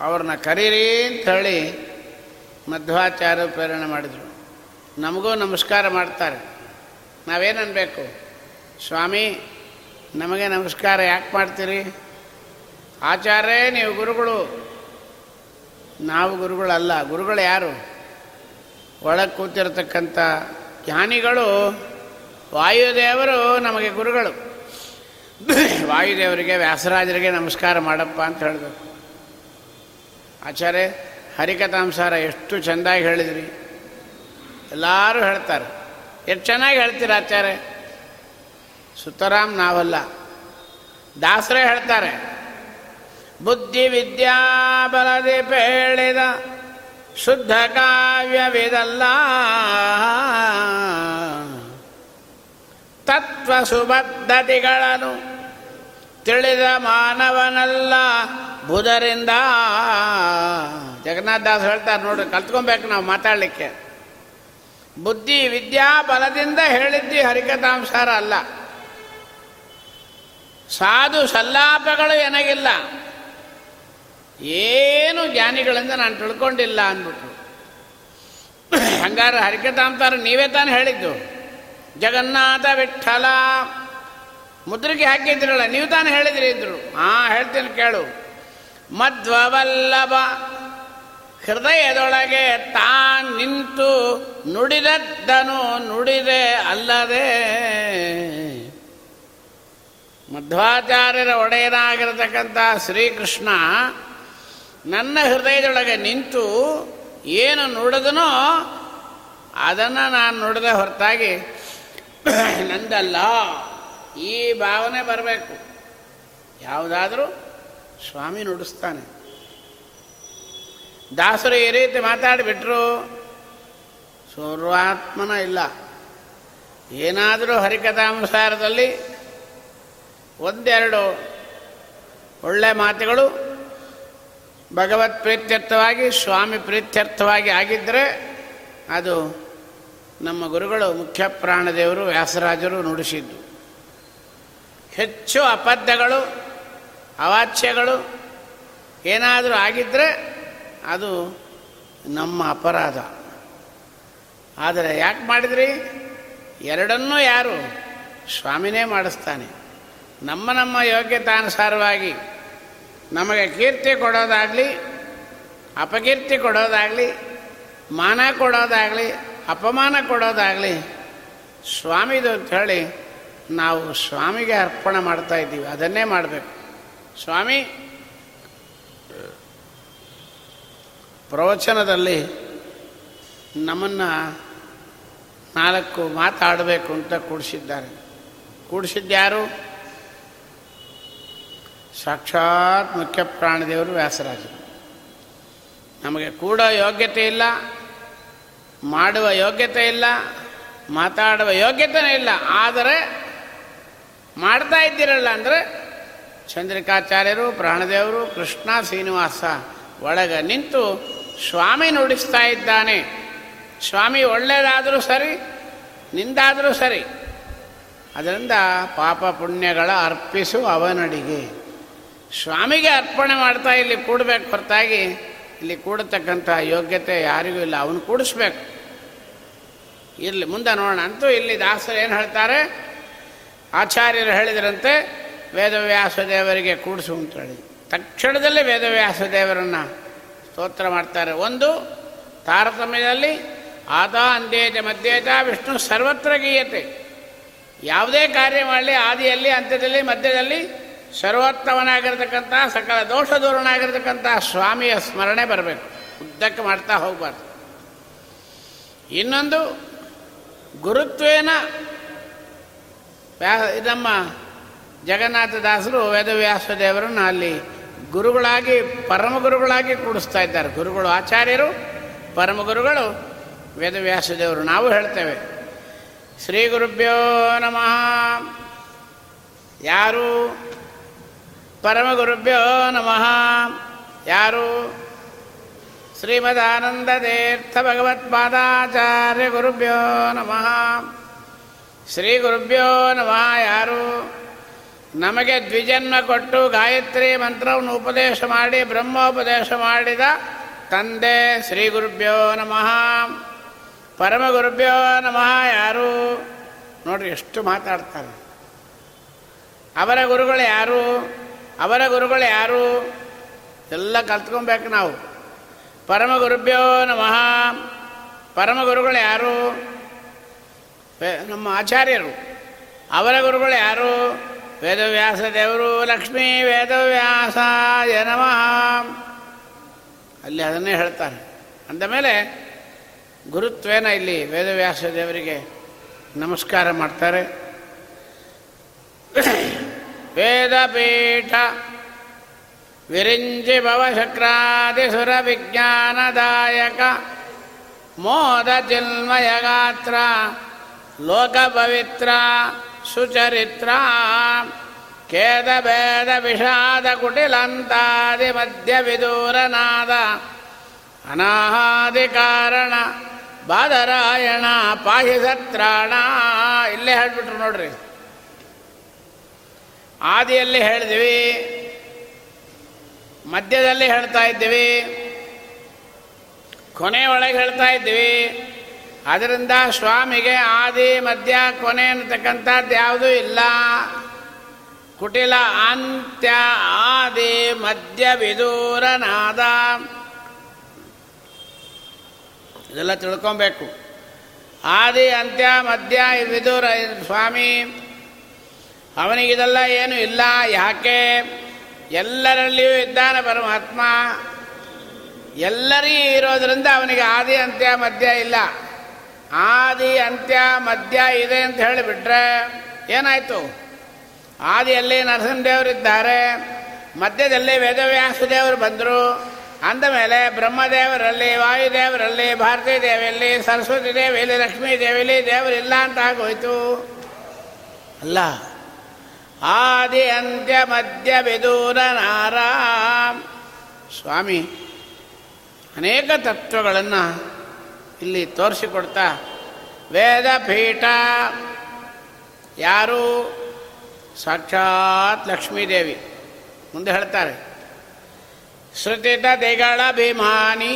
Speaker 1: ಅವ್ರನ್ನ ಕರೀರಿ ಅಂತ ಹೇಳಿ ಮಧ್ವಾಚಾರ್ಯ ಪ್ರೇರಣೆ ಮಾಡಿದರು. ನಮಗೂ ನಮಸ್ಕಾರ ಮಾಡ್ತಾರೆ. ನಾವೇನನ್ಬೇಕು ಸ್ವಾಮಿ, ನಮಗೆ ನಮಸ್ಕಾರ ಯಾಕೆ ಮಾಡ್ತೀರಿ? ಆಚಾರ್ಯ, ನೀವು ಗುರುಗಳು. ನಾವು ಗುರುಗಳಲ್ಲ. ಗುರುಗಳು ಯಾರು? ಒಳಗೆ ಕೂತಿರತಕ್ಕಂಥ ಜ್ಞಾನಿಗಳು, ವಾಯುದೇವರು ನಮಗೆ ಗುರುಗಳು. ವಾಯುದೇವರಿಗೆ, ವ್ಯಾಸರಾಜರಿಗೆ ನಮಸ್ಕಾರ ಮಾಡಪ್ಪ ಅಂತ ಹೇಳಬೇಕು. ಆಚಾರ್ಯ, ಹರಿಕಥಾಂಸಾರ ಎಷ್ಟು ಚೆಂದಾಗಿ ಹೇಳಿದ್ರಿ. ಎಲ್ಲರೂ ಹೇಳ್ತಾರೆ. ಎಷ್ಟು ಚೆನ್ನಾಗಿ ಹೇಳ್ತೀರ ಆಚಾರ್ಯ? ಸುತರಾಮ್ ನಾವಲ್ಲ. ದಾಸರೇ ಹೇಳ್ತಾರೆ. ಬುದ್ಧಿ ವಿದ್ಯಾಬಲದಿ ಪೇಳಿದ ಶುದ್ಧ ಕಾವ್ಯವಿದಲ್ಲ. ತತ್ವ ಸುಬದ್ಧತೆಗಳನ್ನು ತಿಳಿದ ಮಾನವನಲ್ಲ ಬುಧರಿಂದ. ಜಗನ್ನಾಥ ದಾಸ್ ಹೇಳ್ತಾರೆ ನೋಡ್ರಿ ಕಲ್ತ್ಕೊಬೇಕು ನಾವು ಮಾತಾಡಲಿಕ್ಕೆ. ಬುದ್ಧಿ ವಿದ್ಯಾ ಬಲದಿಂದ ಹೇಳಿದ್ದಿ ಹರಿಕಥಾಂಸಾರ ಅಲ್ಲ. ಸಾಧು ಸಲ್ಲಾಪಗಳು ಏನಾಗಿಲ್ಲ ಏನು ಜ್ಞಾನಿಗಳಿಂದ ನಾನು ತಿಳ್ಕೊಂಡಿಲ್ಲ ಅಂದ್ಬಿಟ್ರು. ಹಂಗಾರೆ ಅಂತಾರೆ ನೀವೇ ತಾನು ಹೇಳಿದ್ದು. ಜಗನ್ನಾಥ ವಿಠಲ. ಮುದ್ರಿಕೆ ಹಾಕಿದ್ರಲ್ಲ, ನೀವು ತಾನು ಹೇಳಿದ್ರಿ ಇದ್ರು ಹಾ ಹೇಳ್ತೀನಿ ಕೇಳು. ಮಧ್ವವಲ್ಲಭ. ಹೃದಯದೊಳಗೆ ತಾನ್ ನಿಂತು ನುಡಿದದ್ದನು ನುಡಿದೆ ಅಲ್ಲದೆ ಮಧ್ವಾಚಾರ್ಯರ ಒಡೆಯನಾಗಿರತಕ್ಕಂಥ ಶ್ರೀಕೃಷ್ಣ ನನ್ನ ಹೃದಯದೊಳಗೆ ನಿಂತು ಏನು ನುಡಿದನೋ ಅದನ್ನು ನಾನು ನುಡಿದ ಹೊರತಾಗಿ <clears throat> ನಂದಲ್ಲ. ಈ ಭಾವನೆ ಬರಬೇಕು. ಯಾವುದಾದರೂ ಸ್ವಾಮಿ ನುಡಿಸ್ತಾನೆ. ದಾಸರು ಈ ರೀತಿ ಮಾತಾಡಿಬಿಟ್ರು. ಸರ್ವಾತ್ಮನ ಇಲ್ಲ. ಏನಾದರೂ ಹರಿಕಥಾನುಸಾರದಲ್ಲಿ ಒಂದೆರಡು ಒಳ್ಳೆ ಮಾತುಗಳು ಭಗವತ್ ಪ್ರೀತ್ಯರ್ಥವಾಗಿ, ಸ್ವಾಮಿ ಪ್ರೀತ್ಯರ್ಥವಾಗಿ ಆಗಿದ್ದರೆ ಅದು ನಮ್ಮ ಗುರುಗಳು ಮುಖ್ಯ ಪ್ರಾಣದೇವರು, ವ್ಯಾಸರಾಜರು ನುಡಿಸಿದ್ದು. ಹೆಚ್ಚು ಅಪದ್ಯಗಳು, ಅವಾಚ್ಯಗಳು ಏನಾದರೂ ಆಗಿದ್ದರೆ ಅದು ನಮ್ಮ ಅಪರಾಧ. ಆದರೆ ಯಾಕೆ ಮಾಡಿದ್ರಿ? ಎರಡನ್ನೂ ಯಾರು ಸ್ವಾಮಿನೇ ಮಾಡಿಸ್ತಾನೆ. ನಮ್ಮ ನಮ್ಮ ಯೋಗ್ಯತಾನುಸಾರವಾಗಿ ನಮಗೆ ಕೀರ್ತಿ ಕೊಡೋದಾಗಲಿ, ಅಪಕೀರ್ತಿ ಕೊಡೋದಾಗಲಿ, ಮಾನ ಕೊಡೋದಾಗಲಿ, ಅಪಮಾನ ಕೊಡೋದಾಗಲಿ, ಸ್ವಾಮಿದು ಅಂತ ಹೇಳಿ ನಾವು ಸ್ವಾಮಿಗೆ ಅರ್ಪಣೆ ಮಾಡ್ತಾ ಇದ್ದೀವಿ. ಅದನ್ನೇ ಮಾಡಬೇಕು. ಸ್ವಾಮಿ, ಪ್ರವಚನದಲ್ಲಿ ನಮ್ಮನ್ನು ನಾಲ್ಕು ಮಾತಾಡಬೇಕು ಅಂತ ಕೂಡಿಸಿದ್ದಾರೆ. ಕೂಡಿಸಿದ್ಯಾರು ಸಾಕ್ಷಾತ್ ಮುಖ್ಯ ಪ್ರಾಣದೇವರು ವ್ಯಾಸರಾಜರು. ನಮಗೆ ಕೂಡ ಯೋಗ್ಯತೆ ಇಲ್ಲ, ಮಾಡುವ ಯೋಗ್ಯತೆ ಇಲ್ಲ, ಮಾತಾಡುವ ಯೋಗ್ಯತೆನೇ ಇಲ್ಲ. ಆದರೆ ಮಾಡ್ತಾ ಇದ್ದೀರಲ್ಲ ಅಂದರೆ ಚಂದ್ರಿಕಾಚಾರ್ಯರು, ಪ್ರಾಣದೇವರು, ಕೃಷ್ಣ ಶ್ರೀನಿವಾಸ ಒಳಗೆ ನಿಂತು ಸ್ವಾಮಿ ನುಡಿಸ್ತಾ ಇದ್ದಾನೆ. ಸ್ವಾಮಿ ಒಳ್ಳೆಯದಾದರೂ ಸರಿ, ನಿಂದಾದರೂ ಸರಿ. ಅದರಿಂದ ಪಾಪ ಪುಣ್ಯಗಳ ಅರ್ಪಿಸು ಅವನಡಿಗೆ. ಸ್ವಾಮಿಗೆ ಅರ್ಪಣೆ ಮಾಡ್ತಾ ಇಲ್ಲಿ ಕೂಡಬೇಕು ಹೊರತಾಗಿ. ಇಲ್ಲಿ ಕೂಡತಕ್ಕಂಥ ಯೋಗ್ಯತೆ ಯಾರಿಗೂ ಇಲ್ಲ, ಅವನು ಕೂಡಿಸ್ಬೇಕು. ಇರಲಿ, ಮುಂದೆ ನೋಡೋಣ. ಅಂತೂ ಇಲ್ಲಿ ದಾಸರು ಏನು ಹೇಳ್ತಾರೆ? ಆಚಾರ್ಯರು ಹೇಳಿದ್ರಂತೆ, ವೇದವ್ಯಾಸ ದೇವರಿಗೆ ಕೂಡಿಸು ಅಂತ ಹೇಳಿ. ತಕ್ಷಣದಲ್ಲೇ ವೇದವ್ಯಾಸ ದೇವರನ್ನು ಸ್ತೋತ್ರ ಮಾಡ್ತಾರೆ. ಒಂದು, ತಾರತಮ್ಯದಲ್ಲಿ, ಆದ ಅಂದೇಜ ಮಧ್ಯೇಜ ವಿಷ್ಣು ಸರ್ವತ್ರ ಗೀಯತೆ. ಯಾವುದೇ ಕಾರ್ಯ ಮಾಡಲಿ, ಆದಿಯಲ್ಲಿ, ಅಂತ್ಯದಲ್ಲಿ, ಮಧ್ಯದಲ್ಲಿ ಸರ್ವೋತ್ತಮನಾಗಿರ್ತಕ್ಕಂಥ, ಸಕಲ ದೋಷ ದೂರನಾಗಿರ್ತಕ್ಕಂಥ ಸ್ವಾಮಿಯ ಸ್ಮರಣೆ ಬರಬೇಕು. ಉದ್ದಕ್ಕೆ ಮಾಡ್ತಾ ಹೋಗಬಾರ್ದು. ಇನ್ನೊಂದು, ಗುರುತ್ವೇನ ವ್ಯಾ, ನಮ್ಮ ಜಗನ್ನಾಥದಾಸರು ವೇದವ್ಯಾಸ ದೇವರನ್ನು ಅಲ್ಲಿ ಗುರುಗಳಾಗಿ, ಪರಮ ಗುರುಗಳಾಗಿ ಕೂಡಿಸ್ತಾ ಇದ್ದಾರೆ. ಗುರುಗಳು ಆಚಾರ್ಯರು, ಪರಮ ಗುರುಗಳು ವೇದವ್ಯಾಸ ದೇವರು. ನಾವು ಹೇಳ್ತೇವೆ, ಶ್ರೀ ಗುರುಭ್ಯೋ ನಮಃ. ಯಾರು ಪರಮ ಗುರುಭ್ಯೋ ನಮಃ. ಯಾರು? ಶ್ರೀಮದಾನಂದ ತೀರ್ಥ ಭಗವತ್ಪಾದಾಚಾರ್ಯ ಗುರುಭ್ಯೋ ನಮಃ. ಶ್ರೀ ಗುರುಭ್ಯೋ ನಮಃ, ಯಾರು? ನಮಗೆ ದ್ವಿಜನ್ಮ ಕೊಟ್ಟು ಗಾಯತ್ರಿ ಮಂತ್ರವನ್ನು ಉಪದೇಶ ಮಾಡಿ, ಬ್ರಹ್ಮೋಪದೇಶ ಮಾಡಿದ ತಂದೆ ಶ್ರೀ ಗುರುಭ್ಯೋ ನಮಃ. ಪರಮ ಗುರುಭ್ಯೋ ನಮಃ, ಯಾರು? ನೋಡ್ರಿ ಎಷ್ಟು ಮಾತಾಡ್ತಾರೆ. ಅವರ ಗುರುಗಳು ಯಾರು? ಅವರ ಗುರುಗಳು ಯಾರು? ಎಲ್ಲ ಕಲ್ತ್ಕೊಬೇಕು ನಾವು. ಪರಮ ಗುರುಭ್ಯೋ ನಮಃ. ಪರಮ ಗುರುಗಳು ಯಾರು? ನಮ್ಮ ಆಚಾರ್ಯರು. ಅವರ ಗುರುಗಳು ಯಾರು? ವೇದವ್ಯಾಸ ದೇವರು ಲಕ್ಷ್ಮೀ ವೇದವ್ಯಾಸ ನಮಃ. ಅಲ್ಲಿ ಅದನ್ನೇ ಹೇಳ್ತಾರೆ. ಅಂದಮೇಲೆ ಗುರುತ್ವೇನ ಇಲ್ಲಿ ವೇದವ್ಯಾಸ ದೇವರಿಗೆ ನಮಸ್ಕಾರ ಮಾಡ್ತಾರೆ. ವೇದಪೀಠ ವಿರಿಂಜಿ ಭವಶಕ್ರಾದಿಸುರ ವಿಜ್ಞಾನದಾಯಕ ಮೋದ ಚಿನ್ಮಯ ಗಾತ್ರ ಲೋಕ ಪವಿತ್ರ ಸುಚರಿತ್ರ ಖೇದ ಭೇದ ವಿಷಾದ ಕುಟಿಲಂತಾದಿ ಮಧ್ಯ ವಿದೂರನಾದ ಅನಾಹಾದಿ ಕಾರಣ ಬಾದರಾಯಣ ಪಾಹಿ ಸತ್ರಾಣ ಇಲ್ಲೇ ಹೇಳ್ಬಿಟ್ರು ನೋಡ್ರಿ. ಆದಿಯಲ್ಲಿ ಹೇಳಿದ್ವಿ, ಮಧ್ಯದಲ್ಲಿ ಹೇಳ್ತಾ ಇದ್ದೀವಿ, ಕೊನೆಯೊಳಗೆ ಹೇಳ್ತಾ ಇದ್ದೀವಿ. ಅದರಿಂದ ಸ್ವಾಮಿಗೆ ಆದಿ, ಮಧ್ಯ, ಕೊನೆ ಅನ್ನತಕ್ಕಂಥದ್ದು ಯಾವುದೂ ಇಲ್ಲ. ಕುಟಿಲ ಅಂತ್ಯ, ಆದಿ, ಮಧ್ಯ, ವಿದೂರನಾದ. ಇದೆಲ್ಲ ತಿಳ್ಕೊಬೇಕು. ಆದಿ, ಅಂತ್ಯ, ಮಧ್ಯ, ವಿದೂರ, ಸ್ವಾಮಿ. ಅವನಿಗಿದೆಲ್ಲ ಏನು ಇಲ್ಲ. ಯಾಕೆ? ಎಲ್ಲರಲ್ಲಿಯೂ ಇದ್ದಾನೆ ಪರಮಾತ್ಮ. ಎಲ್ಲರಿಗೂ ಇರೋದ್ರಿಂದ ಅವನಿಗೆ ಆದಿ, ಅಂತ್ಯ, ಮಧ್ಯ ಇಲ್ಲ. ಆದಿ, ಅಂತ್ಯ, ಮಧ್ಯ ಇದೆ ಅಂತ ಹೇಳಿಬಿಟ್ರೆ ಏನಾಯಿತು? ಆದಿಯಲ್ಲಿ ನರಸಿಂಹದೇವರಿದ್ದಾರೆ, ಮಧ್ಯದಲ್ಲಿ ವೇದವ್ಯಾಸದೇವರು ಬಂದರು. ಅಂದಮೇಲೆ ಬ್ರಹ್ಮದೇವರಲ್ಲಿ, ವಾಯುದೇವರಲ್ಲಿ ಭಾರತೀ ದೇವಿಯಲ್ಲಿ ಸರಸ್ವತಿ ದೇವಿಯಲ್ಲಿ, ಲಕ್ಷ್ಮೀ ದೇವಿಯಲ್ಲಿ ದೇವರಿಲ್ಲ ಅಂತ ಆಗೋಯ್ತು. ಅಲ್ಲ ಆದಿ ಅಂತ್ಯ ಮಧ್ಯ ವಿದೂರ ನಾರಾಮ್ ಸ್ವಾಮಿ, ಅನೇಕ ತತ್ವಗಳನ್ನು ಇಲ್ಲಿ ತೋರಿಸಿಕೊಡ್ತಾ ವೇದಪೀಠ. ಯಾರು? ಸಾಕ್ಷಾತ್ ಲಕ್ಷ್ಮೀದೇವಿ. ಮುಂದೆ ಹೇಳ್ತಾರೆ ಶ್ರುತಿತ ದೇಗಳ ಅಭಿಮಾನಿ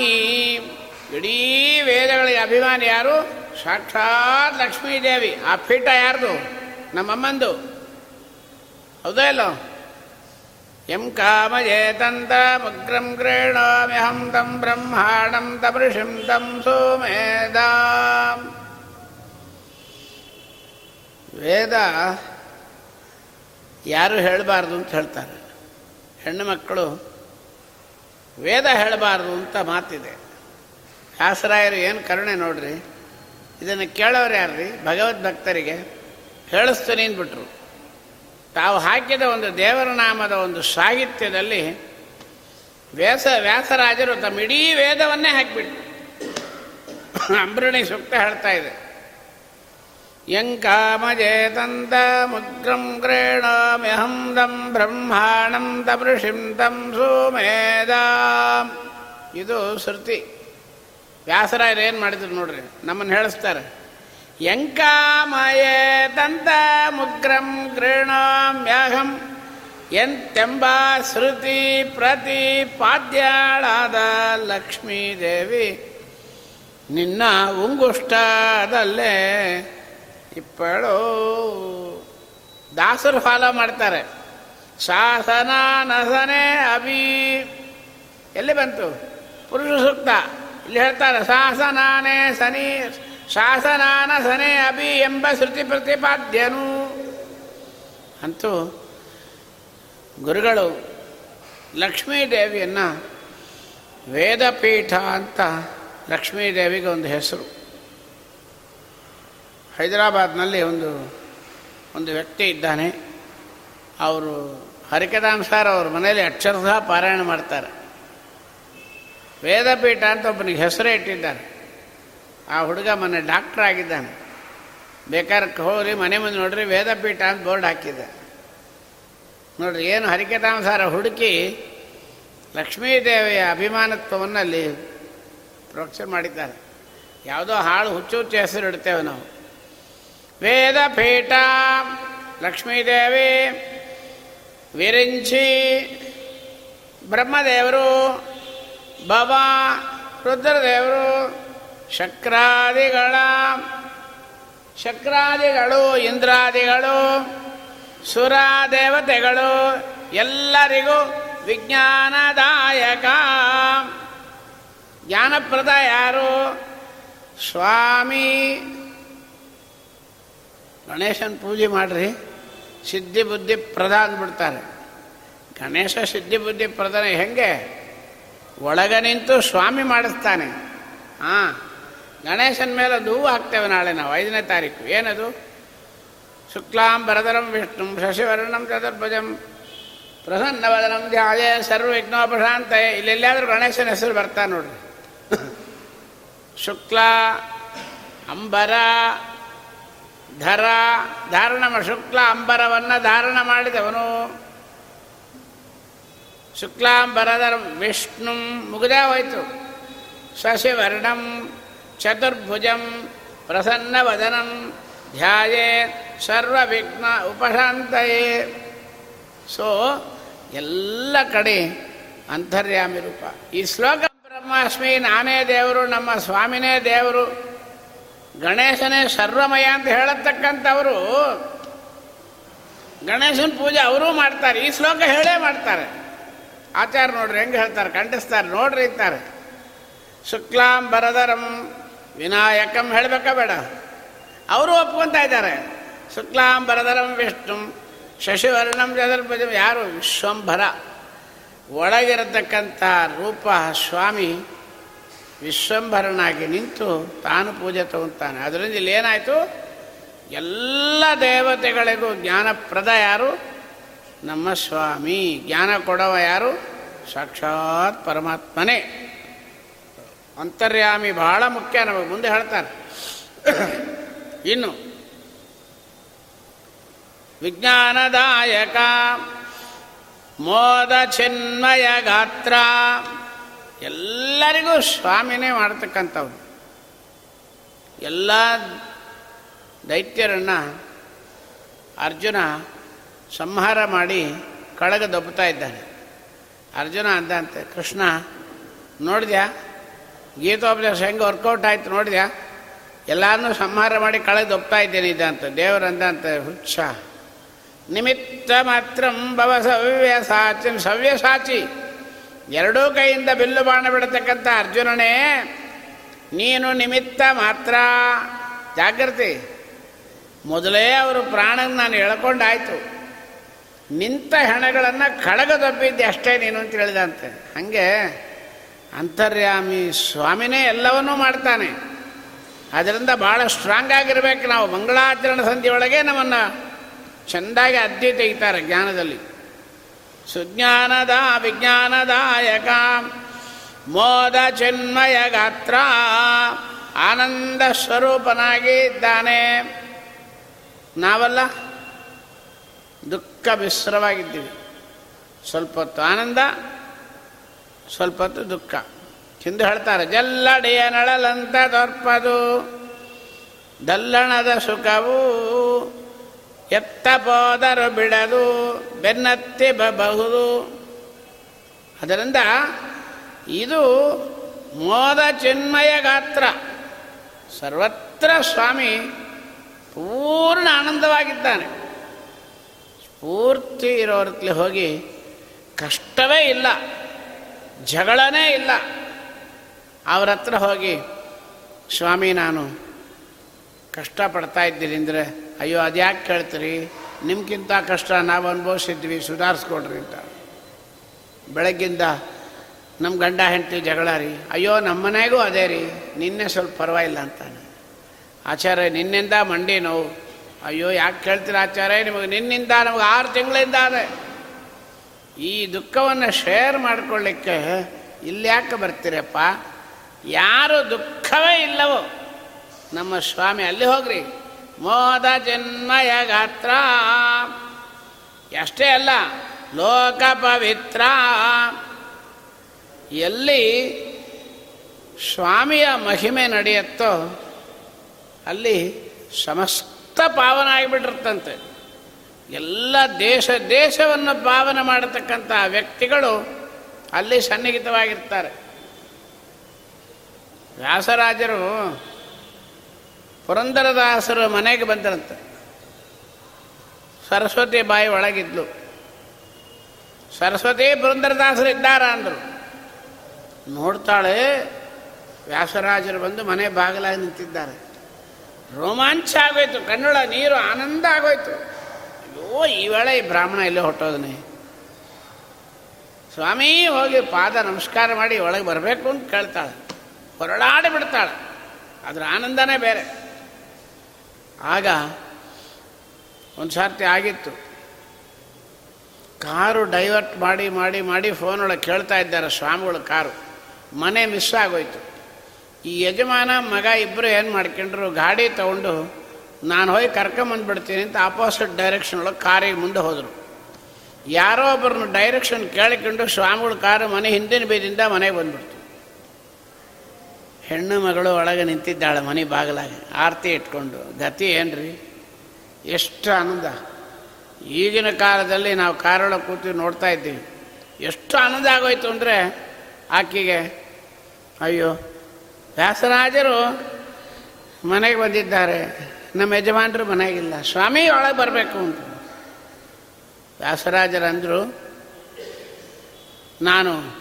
Speaker 1: ಇಡೀ ವೇದಗಳಿಗೆ ಅಭಿಮಾನಿ ಯಾರು? ಸಾಕ್ಷಾತ್ ಲಕ್ಷ್ಮೀದೇವಿ. ಆ ಪೀಠ ಯಾರ್ದು? ನಮ್ಮಮ್ಮಂದು. ಹೌದಾ ಇಲ್ಲೋ? ಎಂ ಕಾಮಯೇತಂತ ಮಗ್ರಂ ಕ್ರೀಣಾಮ್ಯಹಂ ತಂ ಬ್ರಹ್ಮಾಣಂ ತಮೃಷಿಂ ತಂ ಸೋಮೇದ. ವೇದ ಯಾರು ಹೇಳಬಾರ್ದು ಅಂತ ಹೇಳ್ತಾರೆ. ಹೆಣ್ಣು ಮಕ್ಕಳು ವೇದ ಹೇಳಬಾರ್ದು ಅಂತ ಮಾತಿದೆ. ವ್ಯಾಸರಾಯರು ಏನು ಕರುಣೆ ನೋಡ್ರಿ? ಇದನ್ನು ಕೇಳೋರು ಯಾರ್ರಿ? ಭಗವದ್ ಭಕ್ತರಿಗೆ ಹೇಳಿಸ್ತೀನಿ ಅಂದ್ಬಿಟ್ರು. ತಾವು ಹಾಕಿದ ಒಂದು ದೇವರ ನಾಮದ ಒಂದು ಸಾಹಿತ್ಯದಲ್ಲಿ ವ್ಯಾಸ, ವ್ಯಾಸರಾಜರು ತಮ್ಮ ಇಡೀ ವೇದವನ್ನೇ ಹಾಕಿಬಿಟ್ಟು ಅಂಬರಣಿ ಸೂಕ್ತ ಹೇಳ್ತಾ ಇದೆ. ಯಂಕಾಮಜೇತಂತ ಮುಗ್ರಂ ಗ್ರೇಣಾಮ್ಯಹಂ ದಂ ಬ್ರಹ್ಮಾಣಂ ತಮೃಷಿಂ ತಂ ಸೋಮೇದ. ಇದು ಶ್ರುತಿ. ವ್ಯಾಸರಾಯರು ಏನು ಮಾಡಿದ್ರು ನೋಡ್ರಿ, ನಮ್ಮನ್ನು ಹೇಳಿಸ್ತಾರೆ. ಯಂಕಾಮಯೇತಂತ ಮುಗ್ರಂ ಕ್ರೀಣಾಮ್ಯಹಂ ಎಂತೆಂಬ ಶ್ರುತಿ ಪ್ರತಿಪಾದ್ಯಾಳಾದ ಲಕ್ಷ್ಮೀದೇವಿ. ನಿನ್ನ ಉಂಗುಷ್ಟದಲ್ಲೇ ಇಪ್ಪಳು ದಾಸರು ಫಾಲೋ ಮಾಡ್ತಾರೆ. ಶಾಸನ ನಸನೆ ಅಭಿ. ಎಲ್ಲಿ ಬಂತು? ಪುರುಷ ಸೂಕ್ತ. ಇಲ್ಲಿ ಹೇಳ್ತಾರೆ, ಶಾಸನಾನೇ ಸನಿ ಶಾಸನಾನ ಸನೆ ಅಭಿ ಎಂಬ ಶ್ರುತಿ ಪ್ರತಿಪಾದ್ಯನು. ಅಂತೂ ಗುರುಗಳು ಲಕ್ಷ್ಮೀದೇವಿಯನ್ನು ವೇದಪೀಠ ಅಂತ ಲಕ್ಷ್ಮೀದೇವಿಗೆ ಒಂದು ಹೆಸರು. ಹೈದರಾಬಾದ್ನಲ್ಲಿ ಒಂದು ಒಂದು ವ್ಯಕ್ತಿ ಇದ್ದಾನೆ. ಅವರು ಹರಿಕದಾಂಸಾರ ಅವ್ರ ಮನೆಯಲ್ಲಿ ಅಕ್ಷರಶಃ ಪಾರಾಯಣ ಮಾಡ್ತಾರೆ. ವೇದಪೀಠ ಅಂತ ಒಬ್ಬನಿಗೆ ಹೆಸರೇ ಇಟ್ಟಿದ್ದಾರೆ. ಆ ಹುಡುಗ ಮೊನ್ನೆ ಡಾಕ್ಟ್ರ್ ಆಗಿದ್ದಾನೆ. ಬೇಕಾದ್ರೆ ಹೋಗ್ರಿ, ಮನೆ ಮುಂದೆ ನೋಡ್ರಿ, ವೇದಪೀಠ ಅಂತ ಬೋರ್ಡ್ ಹಾಕಿದ್ದೆ ನೋಡ್ರಿ, ಏನು ಹರಿಕೆತಾನುಸಾರ ಹುಡುಕಿ ಲಕ್ಷ್ಮೀದೇವಿಯ ಅಭಿಮಾನತ್ವವನ್ನು ಅಲ್ಲಿ ಪ್ರೋಕ್ಷಣೆ ಮಾಡಿದ್ದಾರೆ. ಯಾವುದೋ ಹಾಳು ಹುಚ್ಚು ಹುಚ್ಚು ಹೆಸರು ಇಡ್ತೇವೆ ನಾವು. ವೇದಪೀಠ, ಲಕ್ಷ್ಮೀದೇವಿ, ವಿರಿಂಚಿ, ಬ್ರಹ್ಮದೇವರು, ಭವ, ರುದ್ರದೇವರು ಶಕ್ರಾದಿಗಳ ಶಕ್ರಾದಿಗಳು, ಇಂದ್ರಾದಿಗಳು ಸುರ ದೇವತೆಗಳು ಎಲ್ಲರಿಗೂ ವಿಜ್ಞಾನದಾಯಕ. ಜ್ಞಾನಪ್ರದ ಯಾರು? ಸ್ವಾಮಿ. ಗಣೇಶನ ಪೂಜೆ ಮಾಡ್ರಿ. ಸಿದ್ಧಿ ಬುದ್ಧಿ ಪ್ರದ ಅಂದ್ಬಿಡ್ತಾರೆ. ಗಣೇಶ ಸಿದ್ಧಿ ಬುದ್ಧಿ ಪ್ರಧಾನ ಹೆಂಗೆ? ಒಳಗ ನಿಂತು ಸ್ವಾಮಿ ಮಾಡಿಸ್ತಾನೆ. ಹಾಂ. ಗಣೇಶನ ಮೇಲೆ ಒಂದು ಹೂವು ಹಾಕ್ತೇವೆ ನಾಳೆ ನಾವು. ಐದನೇ ತಾರೀಕು. ಏನದು? ಶುಕ್ಲಾಂ ಭರದರಂ ವಿಷ್ಣು ಶಶಿವರ್ಣಂ ಚತುರ್ಭುಜಂ ಪ್ರಸನ್ನವದನಂ ಧ್ಯಾಯ ಸರ್ವ ವಿಘ್ನೋಪಶಾಂತ ಇಲ್ಲೆಲ್ಲಾದರೂ ಗಣೇಶನ ಹೆಸರು ಬರ್ತಾ ನೋಡ್ರಿ. ಶುಕ್ಲ, ಅಂಬರ, ಧರ ಧಾರಣ ಶುಕ್ಲ, ಅಂಬರವನ್ನು ಧಾರಣ ಮಾಡಿದವನು. ಶುಕ್ಲಾಂಬರಧರಂ ವಿಷ್ಣು ಮುಗಿದೇ ಹೋಯ್ತು ಶಶಿವರ್ಣಂ ಚತುರ್ಭುಜಂ ಪ್ರಸನ್ನವದನಂ ಧ್ಯಾಯೇ ಸರ್ವವಿಘ್ನ ಉಪಶಾಂತಯೇ ಸೋ ಎಲ್ಲ ಕಡೆ ಅಂತರ್ಯಾಮಿ ರೂಪ. ಈ ಶ್ಲೋಕ ಬ್ರಹ್ಮಾಸ್ಮಿ, ನಾನೇ ದೇವರು, ನಮ್ಮ ಸ್ವಾಮಿನೇ ದೇವರು, ಗಣೇಶನೇ ಸರ್ವಮಯ ಅಂತ ಹೇಳತಕ್ಕಂಥವರು, ಗಣೇಶನ ಪೂಜೆ ಅವರೂ ಮಾಡ್ತಾರೆ, ಈ ಶ್ಲೋಕ ಹೇಳೇ ಮಾಡ್ತಾರೆ. ಆಚಾರ ನೋಡ್ರಿ, ಹೆಂಗೆ ಹೇಳ್ತಾರೆ, ಖಂಡಿಸ್ತಾರೆ, ನೋಡ್ರಿ ಇರ್ತಾರೆ ಶುಕ್ಲಾಂ ಬರದರಂ ವಿನಾಯಕಂ ಹೇಳಬೇಕಾ ಬೇಡ. ಅವರು ಒಪ್ಕೊತಾ ಇದ್ದಾರೆ. ಶುಕ್ಲಾಂ ಬರದರಂ ವಿಷ್ಣು ಶಶಿವರ್ಣಂ ಚತುರ್ಭುಜಂ ಯಾರು? ವಿಶ್ವಂಭರ. ಒಳಗಿರತಕ್ಕಂಥ ರೂಪ ಸ್ವಾಮಿ ವಿಶ್ವಂಭರನಾಗಿ ನಿಂತು ತಾನು ಪೂಜೆ ತಗೊಂತಾನೆ. ಅದರಿಂದ ಇಲ್ಲಿ ಏನಾಯಿತು? ಎಲ್ಲ ದೇವತೆಗಳಿಗೂ ಜ್ಞಾನಪ್ರದ ಯಾರು? ನಮ್ಮ ಸ್ವಾಮಿ. ಜ್ಞಾನ ಕೊಡವ ಯಾರು? ಸಾಕ್ಷಾತ್ ಪರಮಾತ್ಮನೇ. ಅಂತರ್ಯಾಮಿ ಬಹಳ ಮುಖ್ಯ ನಮಗೆ ಮುಂದೆ ಹೇಳ್ತಾರೆ. ಇನ್ನು ವಿಜ್ಞಾನದಾಯಕ ಮೋದ ಚಿನ್ಮಯ ಗಾತ್ರ ಎಲ್ಲರಿಗೂ ಸ್ವಾಮಿನೇ ಮಾಡ್ತಕ್ಕಂಥವ್ರು. ಎಲ್ಲ ದೈತ್ಯರನ್ನು ಅರ್ಜುನ ಸಂಹಾರ ಮಾಡಿ ಕಳಗ ದಬ್ಬುತ್ತಾ ಇದ್ದಾನೆ. ಅರ್ಜುನ ಅಂದಂತೆ ಕೃಷ್ಣ, ನೋಡಿದ್ಯಾ? ಗೀತೋಪದೇಶ ಹೆಂಗೆ ವರ್ಕೌಟ್ ಆಯ್ತು ನೋಡಿದ್ಯಾ? ಎಲ್ಲಾನು ಸಂಹಾರ ಮಾಡಿ ಕಳೆದೊಪ್ತಾ ಇದ್ದೇನೆ ಇದ್ದಂತ ಅಂತ ಹುಚ್ಚ ನಿಮಿತ್ತ ಮಾತ್ರ ಭವ ಸವ್ಯ ಸಾಚಿ ಎರಡೂ ಕೈಯಿಂದ ಬಿಲ್ಲು ಬಾಣ ಬಿಡತಕ್ಕಂಥ ಅರ್ಜುನನೇ, ನೀನು ನಿಮಿತ್ತ ಮಾತ್ರ. ಜಾಗೃತಿ ಮೊದಲೇ ಅವರು ಪ್ರಾಣನ ನಾನು ಎಳ್ಕೊಂಡಾಯ್ತು. ನಿಂತ ಹೆಣಗಳನ್ನು ಕಳಗದೊಬ್ಬಿದ್ದೆ ಅಷ್ಟೇ ನೀನು ಅಂತ ಹೇಳಿದಂತೆ. ಹಾಗೆ ಅಂತರ್ಯಾಮಿ ಸ್ವಾಮಿನೇ ಎಲ್ಲವನ್ನೂ ಮಾಡ್ತಾನೆ. ಅದರಿಂದ ಭಾಳ ಸ್ಟ್ರಾಂಗ್ ಆಗಿರ್ಬೇಕು ನಾವು. ಮಂಗಳಾಚರಣ ಸಂಧಿಯೊಳಗೆ ನಮ್ಮನ್ನು ಚೆಂದಾಗಿ ಅದ್ದಿ ತೆಗಿತಾರೆ ಜ್ಞಾನದಲ್ಲಿ. ಸುಜ್ಞಾನದ ವಿಜ್ಞಾನದಾಯಕ ಮೋದ ಚಿನ್ಮಯ ಗಾತ್ರ, ಆನಂದ ಸ್ವರೂಪನಾಗಿ ಇದ್ದಾನೆ. ನಾವಲ್ಲ, ದುಃಖ ಮಿಶ್ರವಾಗಿದ್ದೀವಿ ಸ್ವಲ್ಪ ಹೊತ್ತು ಆನಂದ ಸ್ವಲ್ಪ ಹೊತ್ತು ದುಃಖ. ಹಿಂದೆ ಹೇಳ್ತಾರೆ ಜಲ್ಲಡಿಯ ನಳಲಂತ ದೊರ್ಪದು, ದಲ್ಲಣದ ಸುಖವು ಎತ್ತ ಹೋದರು ಬಿಡದು, ಬೆನ್ನತ್ತಿ ಬಬಹುದು. ಅದರಿಂದ ಇದು ಮೋದ ಚಿನ್ಮಯ ಗಾತ್ರ. ಸರ್ವತ್ರ ಸ್ವಾಮಿ ಪೂರ್ಣ ಆನಂದವಾಗಿದ್ದಾನೆ. ಸ್ಫೂರ್ತಿ ಇರೋರ್ತ್ಲಿ ಹೋಗಿ ಕಷ್ಟವೇ ಇಲ್ಲ. ಜಗಳನೇ ಇಲ್ಲ. ಅವ್ರ ಹತ್ರ ಹೋಗಿ, ಸ್ವಾಮಿ, ನಾನು ಕಷ್ಟಪಡ್ತಾ ಇದ್ದೀನಿ ಅಂದರೆ, ಅಯ್ಯೋ ಅದು ಯಾಕೆ ಕೇಳ್ತೀರಿ? ನಿಮ್ಗಿಂತ ಕಷ್ಟ ನಾವು ಅನುಭವಿಸಿದ್ವಿ, ಸುಧಾರಿಸ್ಕೊಡ್ರಿ ಅಂತ. ಬೆಳಗ್ಗಿಂದ ನಮ್ಮ ಗಂಡ ಹೆಂಡತಿ ಜಗಳ ರೀ. ಅಯ್ಯೋ ನಮ್ಮ ಮನೆಗೂ ಅದೇ ರೀ, ನಿನ್ನೆ ಸ್ವಲ್ಪ ಪರವಾಗಿಲ್ಲ ಅಂತಾನೆ. ಆಚಾರ್ಯ, ನಿನ್ನಿಂದ ಮಂಡಿ ನೋವು. ಅಯ್ಯೋ, ಯಾಕೆ ಕೇಳ್ತೀರ ಆಚಾರ್ಯ? ನಿಮಗೆ ನಿನ್ನಿಂದ, ನಮಗೆ ಆರು ತಿಂಗಳಿಂದ ಅದೇ ಈ ದುಃಖವನ್ನು ಶೇರ್ ಮಾಡಿಕೊಳ್ಳಿಕ್ಕೆ ಇಲ್ಲಿ ಯಾಕೆ ಬರ್ತೀರಪ್ಪ? ಯಾರು ದುಃಖವೇ ಇಲ್ಲವೋ. ನಮ್ಮ ಸ್ವಾಮಿ ಅಲ್ಲಿ ಹೋಗ್ರಿ. ಮೋದ ಜನ್ಮಯ ಗಾತ್ರ. ಅಷ್ಟೇ ಅಲ್ಲ, ಲೋಕ ಪವಿತ್ರ. ಎಲ್ಲಿ ಸ್ವಾಮಿಯ ಮಹಿಮೆ ನಡೆಯುತ್ತೋ, ಅಲ್ಲಿ ಸಮಸ್ತ ಪಾವನ ಆಗಿಬಿಟ್ಟಿರ್ತಂತೆ. ಎಲ್ಲ ದೇಶ ದೇಶವನ್ನು ಪಾವನ ಮಾಡತಕ್ಕಂಥ ವ್ಯಕ್ತಿಗಳು ಅಲ್ಲಿ ಸನ್ನಿಹಿತವಾಗಿರ್ತಾರೆ. ವ್ಯಾಸರಾಜರು ಪುರಂದರದಾಸರ ಮನೆಗೆ ಬಂದರಂತೆ. ಸರಸ್ವತಿ ಬಾಯಿ ಒಳಗಿದ್ಲು. ಸರಸ್ವತಿ ಪುರಂದರದಾಸರು ಇದ್ದಾರ ಅಂದರು. ನೋಡ್ತಾಳೆ ವ್ಯಾಸರಾಜರು ಬಂದು ಮನೆ ಬಾಗಿಲಾಗಿ ನಿಂತಿದ್ದಾರೆ. ರೋಮಾಂಚ ಆಗೋಯ್ತು ಕಣ್ಣೊಳ ನೀರು ಆನಂದ ಆಗೋಯ್ತು. ಅಯ್ಯೋ ಈ ವೇಳೆ ಈ ಬ್ರಾಹ್ಮಣ ಎಲ್ಲೇ ಹೊಟ್ಟೋದನೆ ಸ್ವಾಮಿ, ಹೋಗಿ ಪಾದ ನಮಸ್ಕಾರ ಮಾಡಿ ಒಳಗೆ ಬರಬೇಕು ಅಂತ ಕೇಳ್ತಾಳೆ. ಹೊರಡಾಡಿ ಬಿಡ್ತಾಳೆ. ಅದರ ಆನಂದನೇ ಬೇರೆ. ಆಗ ಒಂದು ಸರ್ತಿ ಆಗಿತ್ತು. ಕಾರು ಡೈವರ್ಟ್ ಮಾಡಿ ಮಾಡಿ ಮಾಡಿ ಫೋನೊಳಗೆ ಕೇಳ್ತಾ ಇದ್ದಾರೆ ಸ್ವಾಮಿಗಳು ಕಾರು. ಮನೆ ಮಿಸ್ ಆಗೋಯ್ತು. ಈ ಯಜಮಾನ, ಮಗ ಇಬ್ಬರು ಏನು ಮಾಡ್ಕೊಂಡ್ರು, ಗಾಡಿ ತಗೊಂಡು ನಾನು ಹೋಗಿ ಕರ್ಕೊಂಬಂದ್ಬಿಡ್ತೀನಿ ಅಂತ ಆಪೋಸಿಟ್ ಡೈರೆಕ್ಷನ್ ಒಳಗೆ ಕಾರಿಗೆ ಮುಂದೆ ಹೋದರು. ಯಾರೋ ಒಬ್ಬರನ್ನ ಡೈರೆಕ್ಷನ್ ಕೇಳಿಕೊಂಡು ಸ್ವಾಮಿಗಳು ಕಾರು ಮನೆ ಹಿಂದಿನ ಬೀದಿಂದ ಮನೆಗೆ ಬಂದ್ಬಿಡ್ತು. ಹೆಣ್ಣು ಮಗಳು ಒಳಗೆ ನಿಂತಿದ್ದಾಳೆ ಮನೆ ಬಾಗಿಲಾಗ, ಆರತಿ ಇಟ್ಕೊಂಡು, ಗತಿ ಏನ್ರಿ? ಎಷ್ಟು ಆನಂದ. ಈಗಿನ ಕಾಲದಲ್ಲಿ ನಾವು ಕಾರೊಳಗೆ ಕೂತು ನೋಡ್ತಾ ಇದ್ದೀವಿ. ಎಷ್ಟು ಆನಂದ ಆಗೋಯ್ತು ಅಂದರೆ ಆಕೆಗೆ, ಅಯ್ಯೋ, ವ್ಯಾಸರಾಜರು ಮನೆಗೆ ಬಂದಿದ್ದಾರೆ. ನಮ್ಮ ಯಜಮಾನರು ಮನೆಯಾಗಿಲ್ಲ ಸ್ವಾಮಿ ಒಳಗೆ ಬರಬೇಕು ಅಂತ. ವ್ಯಾಸರಾಜರಂದರು, ನಾನು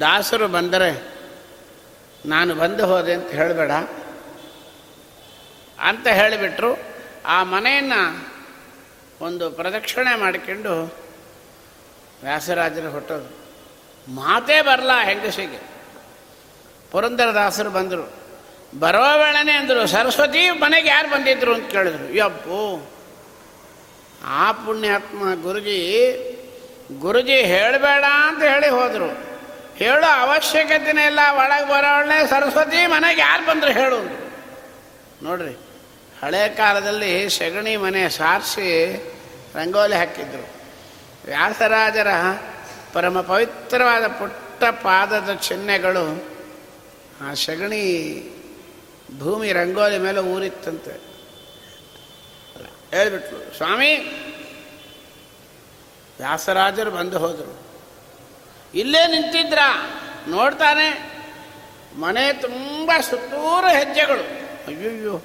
Speaker 1: ದಾಸರು ಬಂದರೆ ನಾನು ಬಂದು ಹೋದೆ ಅಂತ ಹೇಳಬೇಡ. ಅಂತ ಹೇಳಿಬಿಟ್ರು. ಆ ಮನೆಯನ್ನು ಒಂದು ಪ್ರದಕ್ಷಿಣೆ ಮಾಡಿಕೊಂಡು ವ್ಯಾಸರಾಜರು ಹೊಟ್ಟರು ಮಾತೇ ಬರಲ್ಲ ಹೆಂಗಸಿಗೆ. ಪುರಂದರದಾಸರು ಬಂದರು. ಬರೋ ವೇಳೆನೇ ಅಂದರು, ಸರಸ್ವತಿ, ಮನೆಗೆ ಯಾರು ಬಂದಿದ್ರು? ಅಂತ ಕೇಳಿದ್ರು. ಯಪ್ಪು ಆ ಪುಣ್ಯಾತ್ಮ ಗುರುಜಿ ಗುರುಜಿ ಹೇಳಬೇಡ ಅಂತ ಹೇಳಿ ಹೋದರು. ಹೇಳೋ ಅವಶ್ಯಕತೆನೇ ಇಲ್ಲ, ಒಳಗೆ ಬರೋಳನೆ ಸರಸ್ವತಿ, ಮನೆಗೆ ಯಾರು ಬಂದರು ಹೇಳು. ನೋಡ್ರಿ, ಹಳೆ ಕಾಲದಲ್ಲಿ ಸಗಣಿ ಮನೆ ಸಾರಿಸಿ ರಂಗೋಲಿ ಹಾಕಿದ್ರು. ವ್ಯಾಸರಾಜರ ಪರಮ ಪವಿತ್ರವಾದ ಪುಟ್ಟ ಪಾದದ ಚಿಹ್ನೆಗಳು ಆ ಸಗಣಿ ಭೂಮಿ ರಂಗೋಲಿ ಮೇಲೆ ಊರಿತ್ತಂತೆ. ಹೇಳ್ಬಿಟ್ರು ಸ್ವಾಮಿ! ವ್ಯಾಸರಾಜರು ಬಂದು ಹೋದರು. ಇಲ್ಲೇ ನಿಂತಿದ್ರ? ನೋಡ್ತಾನೆ. ಮನೆ ತುಂಬ ಸುತ್ತೂರು ಹೆಜ್ಜೆಗಳು. ಅಯ್ಯಯ್ಯೋ.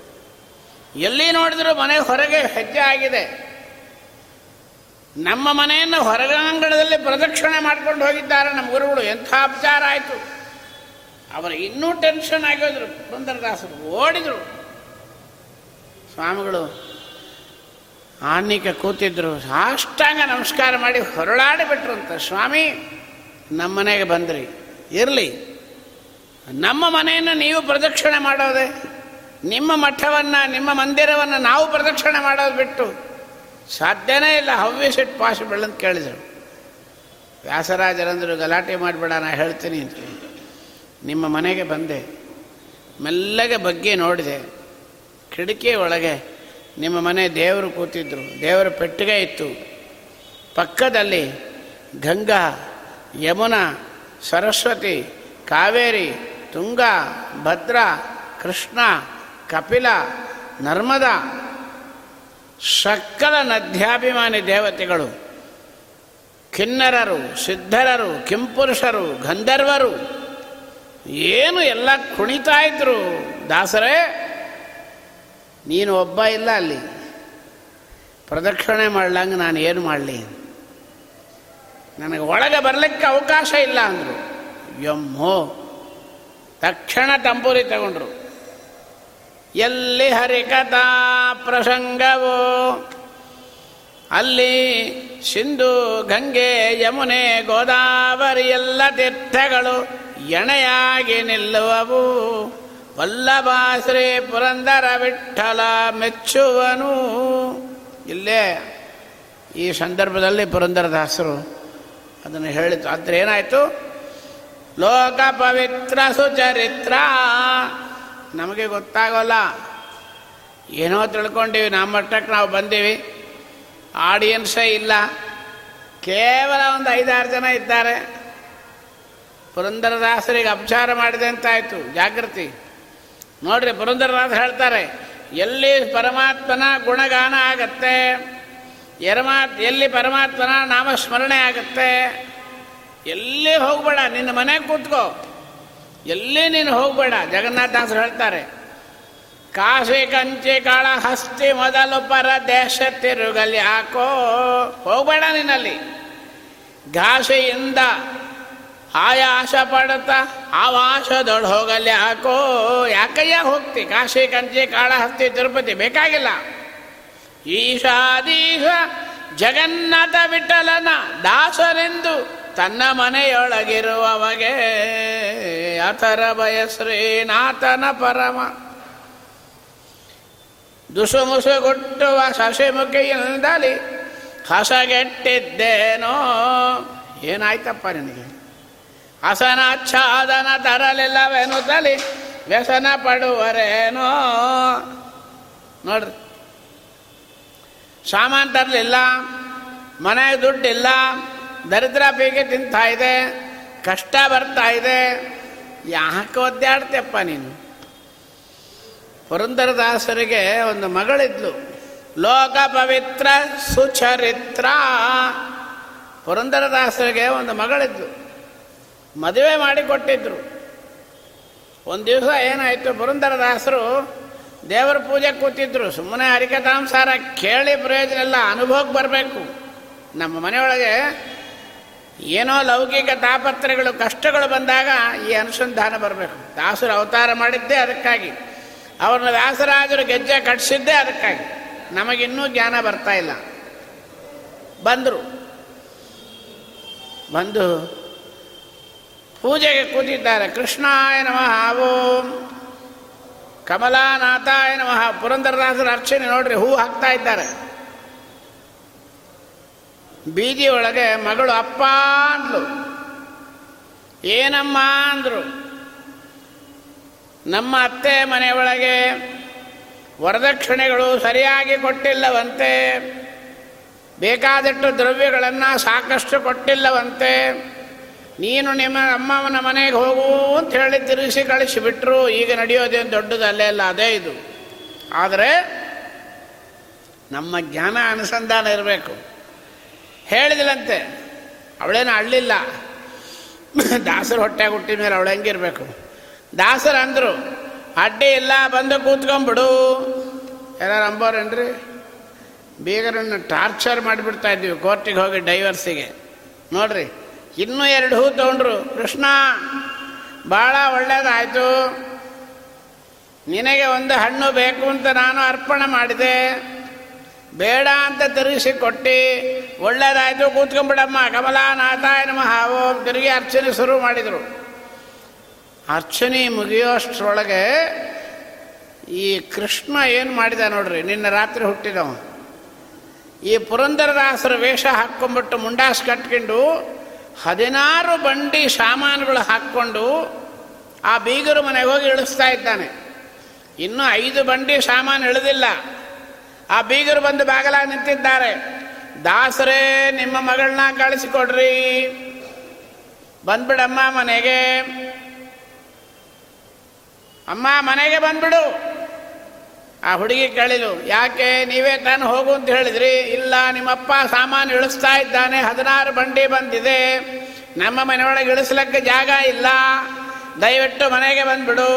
Speaker 1: ಎಲ್ಲಿ ನೋಡಿದ್ರು ಮನೆ ಹೊರಗೆ ಹೆಜ್ಜೆ ಆಗಿದೆ. ನಮ್ಮ ಮನೆಯನ್ನು ಹೊರಗಾಂಗಣದಲ್ಲಿ ಪ್ರದಕ್ಷಿಣೆ ಮಾಡ್ಕೊಂಡು ಹೋಗಿದ್ದಾರೆ ನಮ್ಮ ಗುರುಗಳು. ಎಂಥ ಅಪಚಾರ ಆಯಿತು? ಅವರು ಇನ್ನೂ ಟೆನ್ಷನ್ ಆಗೋದ್ರು. ಪುರಂದರದಾಸರು ಓಡಿದರು. ಸ್ವಾಮಿಗಳು ಆನ್ನಿಕ ಕೂತಿದ್ರು. ಸಾಷ್ಟಾಂಗ ನಮಸ್ಕಾರ ಮಾಡಿ ಹೊರಳಾಡಿಬಿಟ್ರು ಅಂತ ಸ್ವಾಮಿ, ನಮ್ಮ ಮನೆಗೆ ಬಂದ್ರಿ. ಇರಲಿ. ನಮ್ಮ ಮನೆಯನ್ನು ನೀವು ಪ್ರದಕ್ಷಿಣೆ ಮಾಡೋದೆ. ನಿಮ್ಮ ಮಠವನ್ನು, ನಿಮ್ಮ ಮಂದಿರವನ್ನು ನಾವು ಪ್ರದಕ್ಷಿಣೆ ಮಾಡೋದು ಬಿಟ್ಟು ಸಾಧ್ಯನೇ ಇಲ್ಲ. ಹವ್ಯಸ್ ಇಟ್ ಪಾಸಿಬಲ್ ಅಂತ ಕೇಳಿದರು. ವ್ಯಾಸರಾಜರಂದರು ಗಲಾಟೆ ಮಾಡಬೇಡ, ನಾ ಹೇಳ್ತೀನಿ ಅಂತ. ನಿಮ್ಮ ಮನೆಗೆ ಬಂದೆ. ಮೆಲ್ಲಗೆ ಬಗ್ಗೆ ನೋಡಿದೆ. ಕಿಟಕಿ ಒಳಗೆ ನಿಮ್ಮ ಮನೆ ದೇವರು ಕೂತಿದ್ರು. ದೇವರ ಪೆಟ್ಟಿಗೆ ಇತ್ತು. ಪಕ್ಕದಲ್ಲಿ ಗಂಗಾ, ಯಮುನಾ, ಸರಸ್ವತಿ, ಕಾವೇರಿ, ತುಂಗಾ, ಭದ್ರ, ಕೃಷ್ಣ, ಕಪಿಲ, ನರ್ಮದಾ, ಸಕಲ ನದ್ಯಾಭಿಮಾನಿ ದೇವತೆಗಳು. ಕಿನ್ನರರು, ಸಿದ್ಧರರು, ಕಿಂಪುರುಷರು, ಗಂಧರ್ವರು ಏನು ಎಲ್ಲ ಕುಣಿತಾ ಇದ್ರು. ದಾಸರೇ, ನೀನು ಒಬ್ಬ ಇಲ್ಲ ಅಲ್ಲಿ. ಪ್ರದಕ್ಷಿಣೆ ಮಾಡ್ಲಂಗೆ ನಾನು ಏನು ಮಾಡಲಿ? ನನಗೆ ಒಳಗೆ ಬರಲಿಕ್ಕೆ ಅವಕಾಶ ಇಲ್ಲ ಅಂದರು. ಯಮ್ಮೋ, ತಕ್ಷಣ ಟಂಪೂರಿ ತಗೊಂಡ್ರು. ಎಲ್ಲಿ ಹರಿಕಥಾ ಪ್ರಸಂಗವೋ, ಅಲ್ಲಿ ಸಿಂಧು, ಗಂಗೆ, ಯಮುನೆ, ಗೋದಾವರಿ ಎಲ್ಲ ತೀರ್ಥಗಳು. ಎಣೆಯಾಗಿ ನಿಲ್ಲುವವು. ಶ್ರೀ ಪುರಂದರ ವಿಠಲ ಮೆಚ್ಚುವನು. ಇಲ್ಲೇ ಈ ಸಂದರ್ಭದಲ್ಲಿ ಪುರಂದರದಾಸರು ಅದನ್ನು ಹೇಳಿತು. ಆದರೆ ಏನಾಯಿತು? ಲೋಕ ಪವಿತ್ರ ಸುಚರಿತ್ರ. ನಮಗೆ ಗೊತ್ತಾಗೋಲ್ಲ. ಏನೋ ತಿಳ್ಕೊಂಡಿವಿ. ನಮ್ಮ ಮಟ್ಟಕ್ಕೆ ನಾವು ಬಂದೀವಿ. ಆಡಿಯನ್ಸೇ ಇಲ್ಲ. ಕೇವಲ ಒಂದು ಐದಾರು ಜನ ಇದ್ದಾರೆ. ಪುರಂದರದಾಸರಿಗೆ ಅಪಚಾರ ಮಾಡಿದೆ ಅಂತಾಯಿತು. ಜಾಗೃತಿ ನೋಡ್ರಿ, ಪುರಂದರದಾಸ ಹೇಳ್ತಾರೆ, ಎಲ್ಲಿ ಪರಮಾತ್ಮನ ಗುಣಗಾನ ಆಗತ್ತೆ, ಎರಮಾತ್ ಎಲ್ಲಿ ಪರಮಾತ್ಮನ ನಾಮಸ್ಮರಣೆ ಆಗತ್ತೆ, ಎಲ್ಲಿ ಹೋಗಬೇಡ, ನಿನ್ನ ಮನೆಗೆ ಕೂತ್ಕೋ. ಎಲ್ಲಿ ನೀನು ಹೋಗಬೇಡ, ಜಗನ್ನಾಥದಾಸರು ಹೇಳ್ತಾರೆ, ಕಾಶಿ ಕಂಚಿ ಕಾಳಹಸ್ತಿ ಮೊದಲು ಪರ ದೇಶ ತಿರುಗಲಿ ಹಾಕೋ. ಹೋಗಬೇಡ ನಿನ್ನಲ್ಲಿ. ಘಾಸೆಯಿಂದ ಆಯಾಸ ಪಡುತ್ತಾ ಆವಾಸದೊಳು ಹೋಗಲ್ಲ ಹಾಕೋ. ಯಾಕಯ್ಯ ಹೋಗ್ತಿ? ಕಾಶಿ ಕಂಚಿ ಕಾಳಹಸ್ತಿ ತಿರುಪತಿ ಬೇಕಾಗಿಲ್ಲ. ಈಶಾದೀಶ ಜಗನ್ನಾಥ ವಿಠಲನ ದಾಸರೆಂದು ತನ್ನ ಮನೆಯೊಳಗಿರುವವಗೆ ಅಥರ ಬಯಶ್ರೀನಾಥನ ಪರಮ. ದುಸುಮುಸುಗುಟ್ಟುವ ಸಸಿಮುಖಿಯಿಂದಲಿ ಹಸಗೆಟ್ಟಿದ್ದೇನೋ? ಏನಾಯ್ತಪ್ಪ ನಿನಗೆ? ಹಸನಾಚ್ಛಾದನ ತರಲಿಲ್ಲವೆನುತ್ತಲಿ ವ್ಯಸನ ಪಡುವರೇನೋ. ನೋಡ್ರಿ. ಸಾಮಾನು ತರಲಿಲ್ಲ ಮನೆಗೆ ದುಡ್ಡಿಲ್ಲ, ದರಿದ್ರ ಬೀಗೆ ತಿಂತಾ ಇದೆ, ಕಷ್ಟ ಬರ್ತಾ ಇದೆ. ಯಾಕೆ ಒದ್ದಾಡ್ತೀಯಪ್ಪ ನೀನು? ಪುರಂದರದಾಸರಿಗೆ ಒಂದು ಮಗಳಿದ್ಲು. ಲೋಕ ಪವಿತ್ರ ಸುಚರಿತ್ರ. ಪುರಂದರದಾಸರಿಗೆ ಒಂದು ಮಗಳಿದ್ಲು. ಮದುವೆ ಮಾಡಿಕೊಟ್ಟಿದ್ರು ಒಂದು ದಿವಸ ಏನಾಯಿತು ಪುರಂದರದಾಸರು ದೇವರ ಪೂಜೆ ಕೂತಿದ್ರು. ಸುಮ್ಮನೆ ಹರಿಕಥಾಂಸಾರ ಕೇಳಿ ಪ್ರಯೋಜನ ಇಲ್ಲ, ಅನುಭವಕ್ಕೆ ಬರಬೇಕು. ನಮ್ಮ ಮನೆಯೊಳಗೆ ಏನೋ ಲೌಕಿಕ ತಾಪತ್ರಗಳು ಕಷ್ಟಗಳು ಬಂದಾಗ ಈ ಅನುಸಂಧಾನ ಬರಬೇಕು. ದಾಸರು ಅವತಾರ ಮಾಡಿದ್ದೇ ಅದಕ್ಕಾಗಿ. ಅವ್ರನ್ನ ದಾಸರಾಜರು ಗೆಜ್ಜೆ ಕಟ್ಟಿಸಿದ್ದೇ ಅದಕ್ಕಾಗಿ. ನಮಗಿನ್ನೂ ಜ್ಞಾನ ಬರ್ತಾ ಇಲ್ಲ. ಬಂದರು. ಬಂದು ಪೂಜೆಗೆ ಕೂತಿದ್ದಾರೆ. ಕೃಷ್ಣಾಯ ನಮಃ. ಓಂ. ಕಮಲಾನಾಥಾಯ ನಮಃ. ಪುರಂದರದಾಸರ ಅರ್ಚನೆ ನೋಡ್ರಿ, ಹೂ ಹಾಕ್ತಾ ಇದ್ದಾರೆ. ಬೀದಿಯೊಳಗೆ ಮಗಳು ಅಪ್ಪ ಅಂದ್ಲು. ಏನಮ್ಮ ಅಂದರು. ನಮ್ಮ ಅತ್ತೆ ಮನೆಯೊಳಗೆ ವರದಕ್ಷಿಣೆಗಳು ಸರಿಯಾಗಿ ಕೊಟ್ಟಿಲ್ಲವಂತೆ. ಬೇಕಾದಷ್ಟು ದ್ರವ್ಯಗಳನ್ನು ಸಾಕಷ್ಟು ಕೊಟ್ಟಿಲ್ಲವಂತೆ. ನೀನು ನಿಮ್ಮ ಅಮ್ಮವನ ಮನೆಗೆ ಹೋಗು ಅಂತ ಹೇಳಿ ತಿರುಗಿಸಿ ಕಳಿಸಿಬಿಟ್ರು. ಈಗ ನಡೆಯೋದೇನು ದೊಡ್ಡದು ಅಲ್ಲೇ ಅಲ್ಲ, ಅದೇ ಇದು. ಆದರೆ ನಮ್ಮ ಜ್ಞಾನ ಅನುಸಂಧಾನ ಇರಬೇಕು. ಹೇಳಿದಳಂತೆ ಅವಳೇನು ಅಳ್ಳಿಲ್ಲ. ದಾಸರು ಹೊಟ್ಟೆ ಹುಟ್ಟಿದ ಮೇಲೆ ಅವಳು ಹೆಂಗಿರ್ಬೇಕು? ದಾಸರು ಅಂದರು, ಅಡ್ಡಿ ಇಲ್ಲ, ಬಂದು ಕೂತ್ಕೊಂಬಿಡು ಎಲ್ಲಾರು ಅಂಬೋರೇನ್ರಿ? ಬೀಗರನ್ನು ಟಾರ್ಚರ್ ಮಾಡಿಬಿಡ್ತಾ ಇದ್ದೀವಿ, ಕೋರ್ಟಿಗೆ ಹೋಗಿ ಡೈವರ್ಸಿಗೆ. ನೋಡ್ರಿ ಇನ್ನೂ ಎರಡು ಹೂ ತೊಗೊಂಡ್ರು. ಕೃಷ್ಣ ಭಾಳ ಒಳ್ಳೇದಾಯಿತು. ನಿನಗೆ ಒಂದು ಹಣ್ಣು ಬೇಕು ಅಂತ ನಾನು ಅರ್ಪಣೆ ಮಾಡಿದೆ. ಬೇಡ ಅಂತ ತಿರುಗಿಸಿ ಕೊಟ್ಟು. ಒಳ್ಳೇದಾಯಿತು ಕೂತ್ಕೊಂಡ್ಬಿಡಮ್ಮ ಕಮಲಾನಾಥಾಯ ನಮಃ. ಓಂ ತಿರುಗಿ ಅರ್ಚನೆ ಶುರು ಮಾಡಿದರು. ಅರ್ಚನೆ ಮುಗಿಯೋಷ್ಟ್ರೊಳಗೆ ಈ ಕೃಷ್ಣ ಏನು ಮಾಡಿದ ನೋಡ್ರಿ, ನಿನ್ನ ರಾತ್ರಿ ಹುಟ್ಟಿದವ. ಈ ಪುರಂದರದಾಸರ ವೇಷ ಹಾಕ್ಕೊಂಬಿಟ್ಟು ಮುಂಡಾಸ್ ಕಟ್ಕೊಂಡು ಹದಿನಾರು ಬಂಡಿ ಸಾಮಾನುಗಳು ಹಾಕ್ಕೊಂಡು ಆ ಬೀಗರು ಮನೆಗೆ ಹೋಗಿ ಇಳಿಸ್ತಾ ಇದ್ದಾನೆ. ಇನ್ನೂ ಐದು ಬಂಡಿ ಸಾಮಾನು ಇಳಿದಿಲ್ಲ. ಆ ಬೀಗರು ಬಂದು ಬಾಗಲ ನಿಂತಿದ್ದಾರೆ. ದಾಸರೇ, ನಿಮ್ಮ ಮಗಳನ್ನ ಕಳಿಸಿಕೊಡ್ರಿ. ಬಂದ್ಬಿಡಮ್ಮ ಮನೆಗೆ. ಅಮ್ಮ ಮನೆಗೆ ಬಂದ್ಬಿಡು. ಆ ಹುಡುಗಿ ಕೇಳಿಲು ಯಾಕೆ ನೀವೇ ತಾನು ಹೋಗು ಅಂತ ಹೇಳಿದ್ರಿ? ಇಲ್ಲ, ನಿಮ್ಮಪ್ಪ ಸಾಮಾನು ಇಳಿಸ್ತಾ ಇದ್ದಾನೆ, ಹದಿನಾರು ಬಂಡಿ ಬಂದಿದೆ. ನಮ್ಮ ಮನೆಯೊಳಗೆ ಇಳಿಸ್ಲಿಕ್ಕೆ ಜಾಗ ಇಲ್ಲ. ದಯವಿಟ್ಟು ಮನೆಗೆ ಬಂದ್ಬಿಡು.